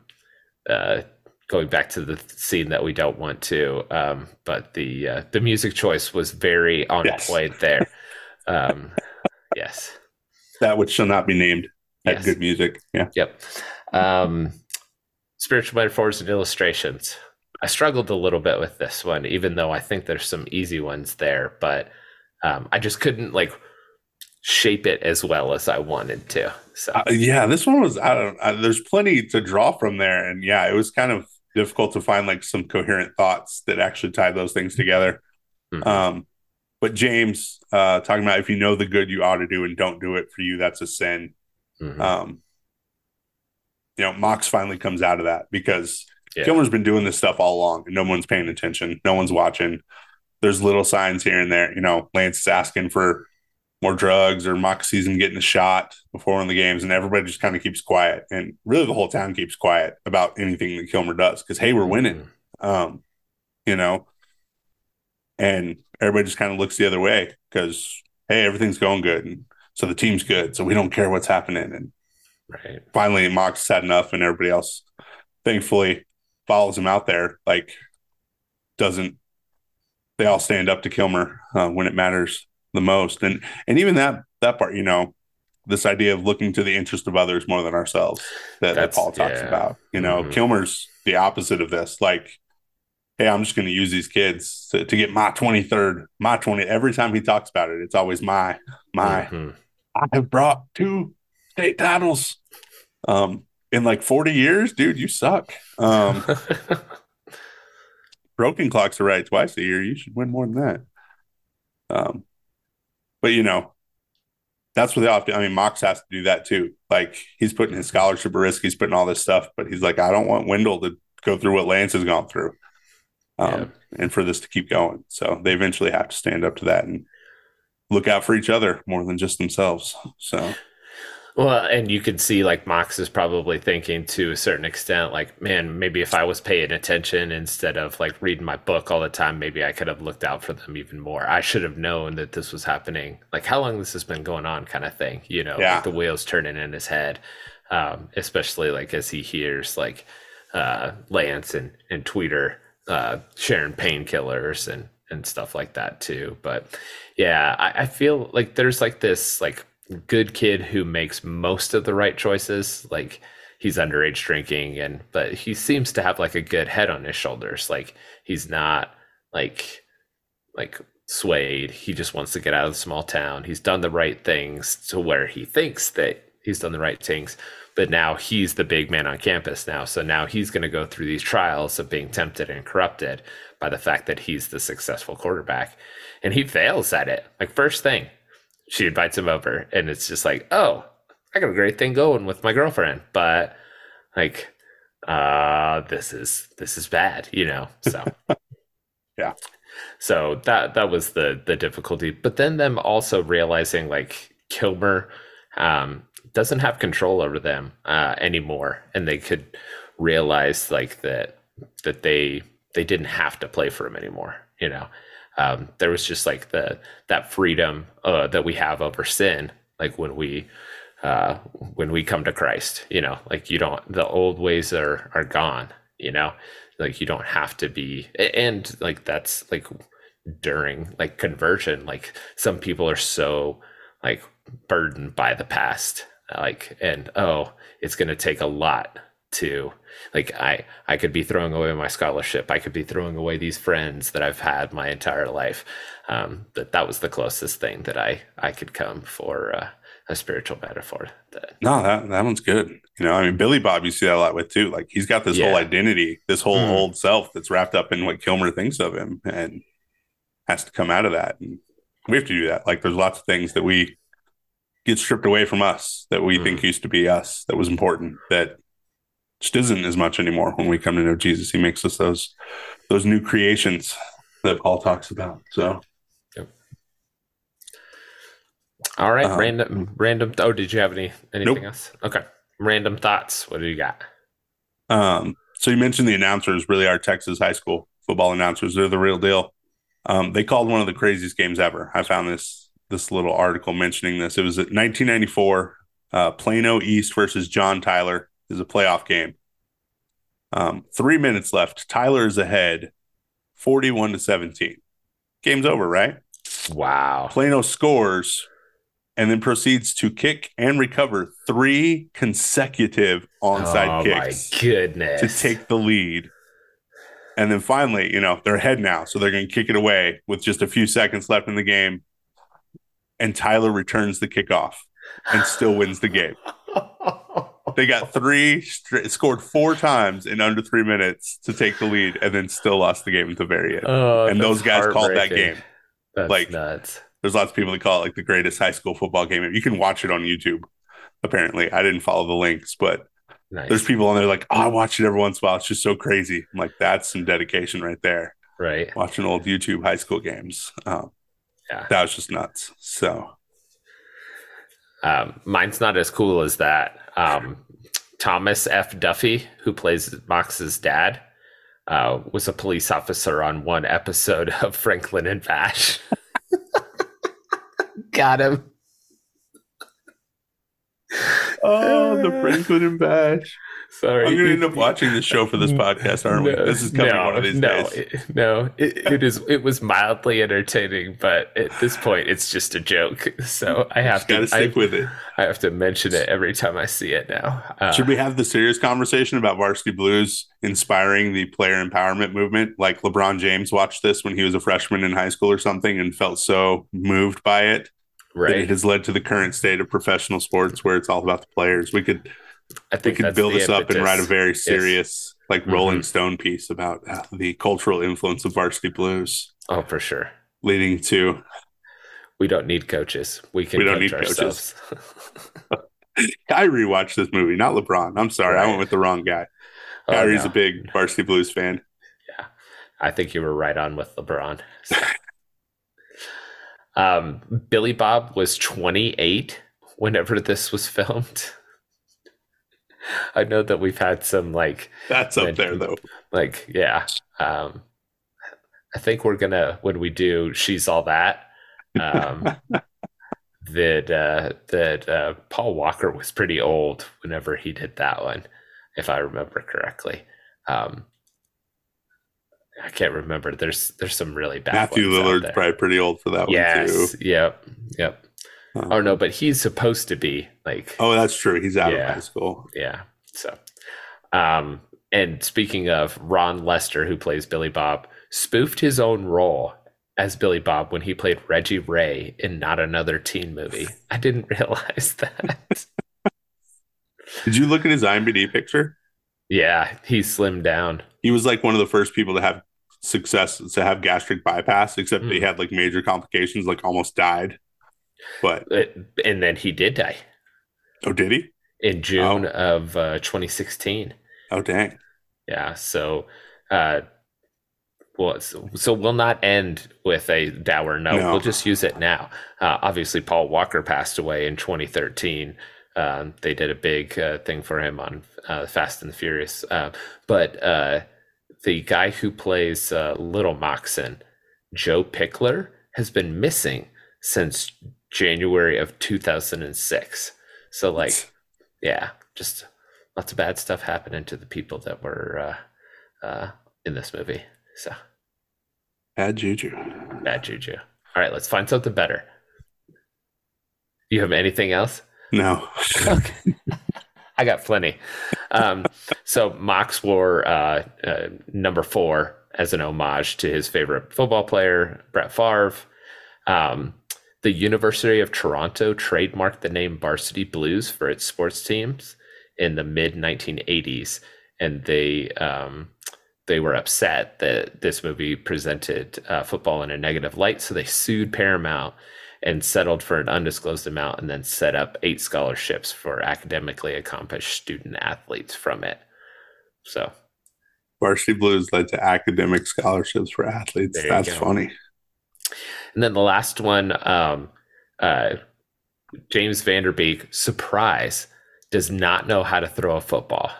uh, going back to the scene that we don't want to um, but the uh, the music choice was very on yes. point there um, yes that which shall not be named had yes. good music yeah yep um, spiritual metaphors and illustrations I struggled a little bit with this one, even though I think there's some easy ones there, but um, I just couldn't like shape it as well as I wanted to. So uh, yeah, this one was I don't. Uh, there's plenty to draw from there, and yeah, it was kind of difficult to find like some coherent thoughts that actually tied those things together. Mm-hmm. Um, but James uh, talking about if you know the good you ought to do and don't do it for you, that's a sin. Mm-hmm. Um, you know, Mox finally comes out of that because yeah. Kilmer's been doing this stuff all along and no one's paying attention. No one's watching. There's little signs here and there. You know, Lance is asking for more drugs or mock season getting a shot before one of the games, and everybody just kind of keeps quiet. And really, the whole town keeps quiet about anything that Kilmer does because hey, we're winning. Mm-hmm. Um, you know, and everybody just kind of looks the other way because hey, everything's going good, and so the team's good, so we don't care what's happening. And right. finally, Mox had enough, and everybody else, thankfully, follows him out there. Like, doesn't they all stand up to Kilmer uh, when it matters the most, and and even that that part, you know, this idea of looking to the interest of others more than ourselves that, that Paul talks yeah. about. You know, mm-hmm. Kilmer's the opposite of this. Like, hey, I'm just going to use these kids to, to, get my 23rd, my 20. Every time he talks about it, it's always my, my. Mm-hmm. I have brought two state titles um, in like 40 years. Dude, you suck. Um, broken clocks are right twice a year. You should win more than that. Um, but you know, that's what they often. I mean, Mox has to do that too. Like he's putting his scholarship at risk. He's putting all this stuff, but he's like, I don't want Wendell to go through what Lance has gone through, um, yeah. and for this to keep going. So they eventually have to stand up to that and look out for each other more than just themselves. So well, and you could see like Mox is probably thinking to a certain extent, like, man, maybe if I was paying attention instead of like reading my book all the time, maybe I could have looked out for them even more. I should have known that this was happening. Like how long this has been going on, kind of thing. You know, yeah. like the wheels turning in his head, um, especially like as he hears like uh, Lance and and Tweeter uh, sharing painkillers and and stuff like that too. But yeah, I, I feel like there's like this like good kid who makes most of the right choices. Like he's underage drinking and but he seems to have like a good head on his shoulders. Like he's not like like swayed. He just wants to get out of the small town. He's done the right things to where he thinks that he's done the right things. But now he's the big man on campus now. So now he's going to go through these trials of being tempted and corrupted by the fact that he's the successful quarterback. And he fails at it. Like, first thing, she invites him over and it's just like oh i got a great thing going with my girlfriend but like uh this is this is bad you know so. Yeah. So that that was the the difficulty. But then them also realizing like kilmer um doesn't have control over them uh anymore. And they could realize like that that they they didn't have to play for him anymore you know um, there was just like the that freedom uh, that we have over sin like when we uh, when we come to christ you know? Like you don't the old ways are are gone you know? Like you don't have to be and like that's like during like conversion like some people are so like burdened by the past like and oh it's going to take a lot to like i i could be throwing away my scholarship i could be throwing away these friends that i've had my entire life um that that was the closest thing that i i could come for uh, a spiritual metaphor that no that that one's good you know i mean billy bob you see that a lot with too like he's got this yeah. whole identity this whole mm. old self that's wrapped up in what kilmer thinks of him and has to come out of that and we have to do that like there's lots of things that we get stripped away from us that we mm. think used to be us that was important that just isn't as much anymore when we come to know Jesus. He makes us those those new creations that Paul talks about. So yep. All right, um, random random oh, did you have any anything nope. else? Okay. Random thoughts. What do you got? Um, so you mentioned the announcers really are Texas high school football announcers. They're the real deal. Um, they called one of the craziest games ever. I found this this little article mentioning this. It was at 1994, uh, Plano East versus John Tyler is a playoff game. Um, three minutes left. Tyler is ahead, 41 to 17. Game's over, right? Wow. Plano scores and then proceeds to kick and recover three consecutive onside oh kicks. My goodness. To take the lead. And then finally, you know, they're ahead now. So they're going to kick it away with just a few seconds left in the game. And Tyler returns the kickoff and still wins the game. They got three, straight, scored four times in under three minutes to take the lead, and then still lost the game at the very end. Oh, and those guys called that game. That's like nuts. There's lots of people that call it like the greatest high school football game. You can watch it on YouTube. Apparently, I didn't follow the links, but nice. there's people on there like, oh, I watch it every once in a while. It's just so crazy. I'm like, that's some dedication right there. Right. Watching old YouTube high school games. Um, yeah. That was just nuts. So um, mine's not as cool as that. Um, Thomas F. Duffy, who plays Mox's dad, uh, was a police officer on one episode of Franklin and Bash. Got him. Oh, the Franklin and Bash. Sorry, I'm going to end up watching this show for this podcast, aren't no, we? This is coming no, one of these no, days. It, no, it, it is. It was mildly entertaining, but at this point, it's just a joke. So I have to stick I, with it. I have to mention it every time I see it now. Uh, Should we have the serious conversation about Varsity Blues inspiring the player empowerment movement? Like LeBron James watched this when he was a freshman in high school or something, and felt so moved by it. Right. it has led to the current state of professional sports where it's all about the players. We could I think we could build this up and write a very serious, yes. like Rolling mm-hmm. Stone piece about uh, the cultural influence of varsity blues. Oh, for sure. Leading to we don't need coaches. We can we don't need ourselves. coaches. I rewatched this movie, not LeBron. I'm sorry, right. I went with the wrong guy. Oh, Kyrie's no. a big varsity blues fan. Yeah, I think you were right on with LeBron. So. um, Billy Bob was 28 whenever this was filmed. I know that we've had some like that's up there though. Like, yeah. Um I think we're gonna when we do She's All That, um that uh that uh Paul Walker was pretty old whenever he did that one, if I remember correctly. Um I can't remember. There's there's some really bad. Matthew Lillard's probably pretty old for that yes, one too. Yep. Yep. Uh, oh no, but he's supposed to be like. Oh, that's true. He's out yeah, of high school. Yeah. So, um, and speaking of Ron Lester, who plays Billy Bob, spoofed his own role as Billy Bob when he played Reggie Ray in Not Another Teen Movie. I didn't realize that. Did you look at his IMDb picture? Yeah, he slimmed down. He was like one of the first people to have success to have gastric bypass, except mm. he had like major complications, like almost died. But and then he did die. Oh, did he? In June oh. of uh, 2016. Oh, dang. Yeah. So, uh, well, so, so we'll not end with a dour note. No. We'll just use it now. Uh, obviously, Paul Walker passed away in 2013. Um, they did a big uh, thing for him on uh, Fast and the Furious. Uh, but uh, the guy who plays uh, Little Moxon, Joe Pichler, has been missing since January of 2006. So like, yeah, just lots of bad stuff happening to the people that were uh, uh, in this movie. So bad juju. Bad juju. All right, let's find something better. You have anything else? No. okay. I got plenty. Um, so Mox wore uh, uh, number four as an homage to his favorite football player, Brett Favre. Um, the University of Toronto trademarked the name Varsity Blues for its sports teams in the mid 1980s, and they um, they were upset that this movie presented uh, football in a negative light, so they sued Paramount and settled for an undisclosed amount, and then set up eight scholarships for academically accomplished student athletes from it. So, Varsity Blues led to academic scholarships for athletes. That's funny. And then the last one, um, uh, James Van Der Beek, surprise, does not know how to throw a football,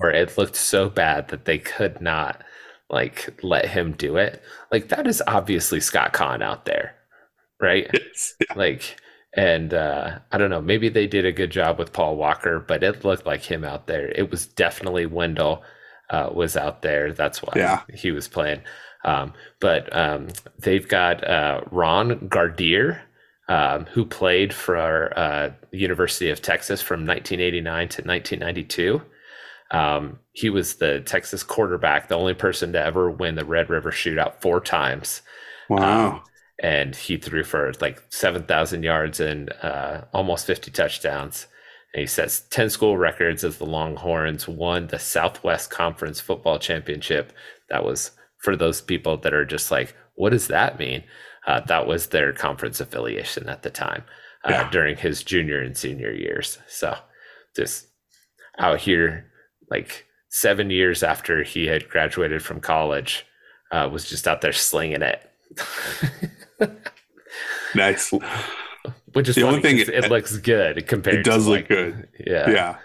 or it looked so bad that they could not like let him do it. Like that is obviously Scott Caan out there, right? Yes. Like, and uh, I don't know, maybe they did a good job with Paul Walker, but it looked like him out there. It was definitely Wendell uh, was out there. That's why yeah. he was playing. Um, but um, they've got uh, Ron Gardere, um, who played for uh, University of Texas from 1989 to 1992. Um, he was the Texas quarterback, the only person to ever win the Red River Shootout four times. Wow. Um, and he threw for like 7,000 yards and uh, almost 50 touchdowns. And he sets 10 school records as the Longhorns won the Southwest Conference Football Championship. That was for those people that are just like, what does that mean? Uh, that was their conference affiliation at the time uh, yeah. during his junior and senior years. So just out here, like seven years after he had graduated from college, uh, was just out there slinging it. nice. Which is the only thing it, it, looks good compared. It does to look like, good. Yeah, yeah.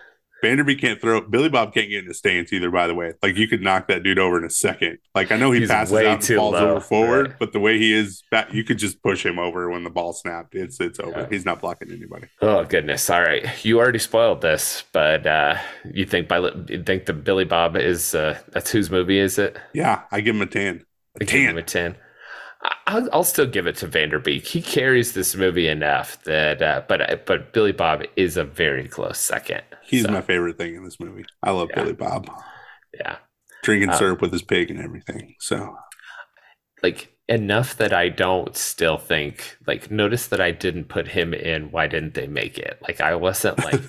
Van Der Beek can't throw. Billy Bob can't get in the stance either. By the way, like you could knock that dude over in a second. Like I know he He's passes out and falls low, over forward, right. but the way he is, you could just push him over when the ball snapped. It's it's over. Yeah. He's not blocking anybody. Oh goodness! All right, you already spoiled this, but uh, you think by you think the Billy Bob is uh, that's whose movie is it? Yeah, I give him a ten. A I ten. Give him a ten. I'll, I'll, still give it to Van Der Beek. He carries this movie enough that, uh, but but Billy Bob is a very close second. He's so. my favorite thing in this movie. I love yeah. Billy Bob. Yeah, drinking um, syrup with his pig and everything. So, like enough that I don't still think like notice that I didn't put him in. Why didn't they make it? Like I wasn't like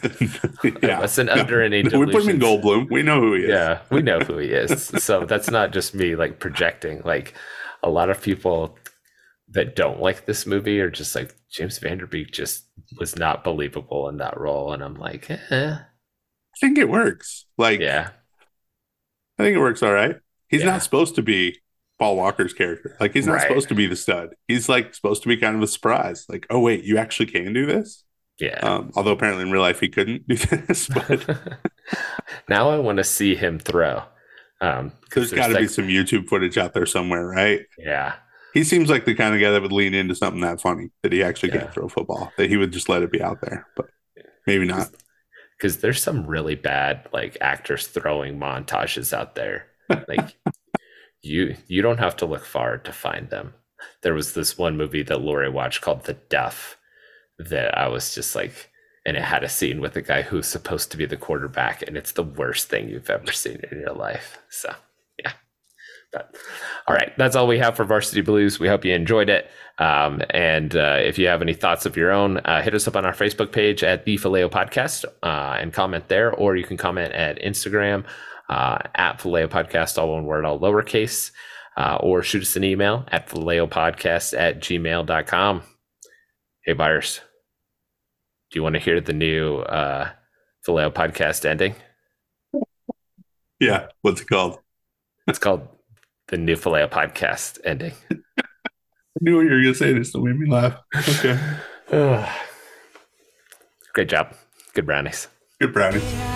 yeah. I wasn't under any. We put him in Goldblum. We know who he is. Yeah, we know who he is. so that's not just me like projecting. Like a lot of people that don't like this movie are just like James Van Der Beek just was not believable in that role, and I'm like, eh. I think it works. Like, yeah, I think it works all right. He's yeah. not supposed to be Paul Walker's character. Like, he's not right. supposed to be the stud. He's like supposed to be kind of a surprise. Like, oh wait, you actually can do this. Yeah. Um, although apparently in real life he couldn't do this, but now I want to see him throw. Um, there's, there's got to like, be some YouTube footage out there somewhere, right? Yeah. He seems like the kind of guy that would lean into something that funny that he actually yeah. could throw football. That he would just let it be out there, but maybe not. Because there's some really bad like actors throwing montages out there. Like you you don't have to look far to find them. There was this one movie that Lori watched called The Duff that I was just like and it had a scene with a guy who's supposed to be the quarterback, and it's the worst thing you've ever seen in your life. So, yeah. But all right, that's all we have for Varsity Blues. We hope you enjoyed it. Um, and uh, if you have any thoughts of your own, uh, hit us up on our Facebook page at the Faleo Podcast uh, and comment there, or you can comment at Instagram uh, at Faleo Podcast, all one word, all lowercase, uh, or shoot us an email at Podcast at gmail.com. Hey, Byers. Do you want to hear the new uh, Faleo podcast ending? Yeah. What's it called? It's called the new Faleo podcast ending. I knew what you were going to say. This made me laugh. Okay. Great job. Good brownies. Good brownies.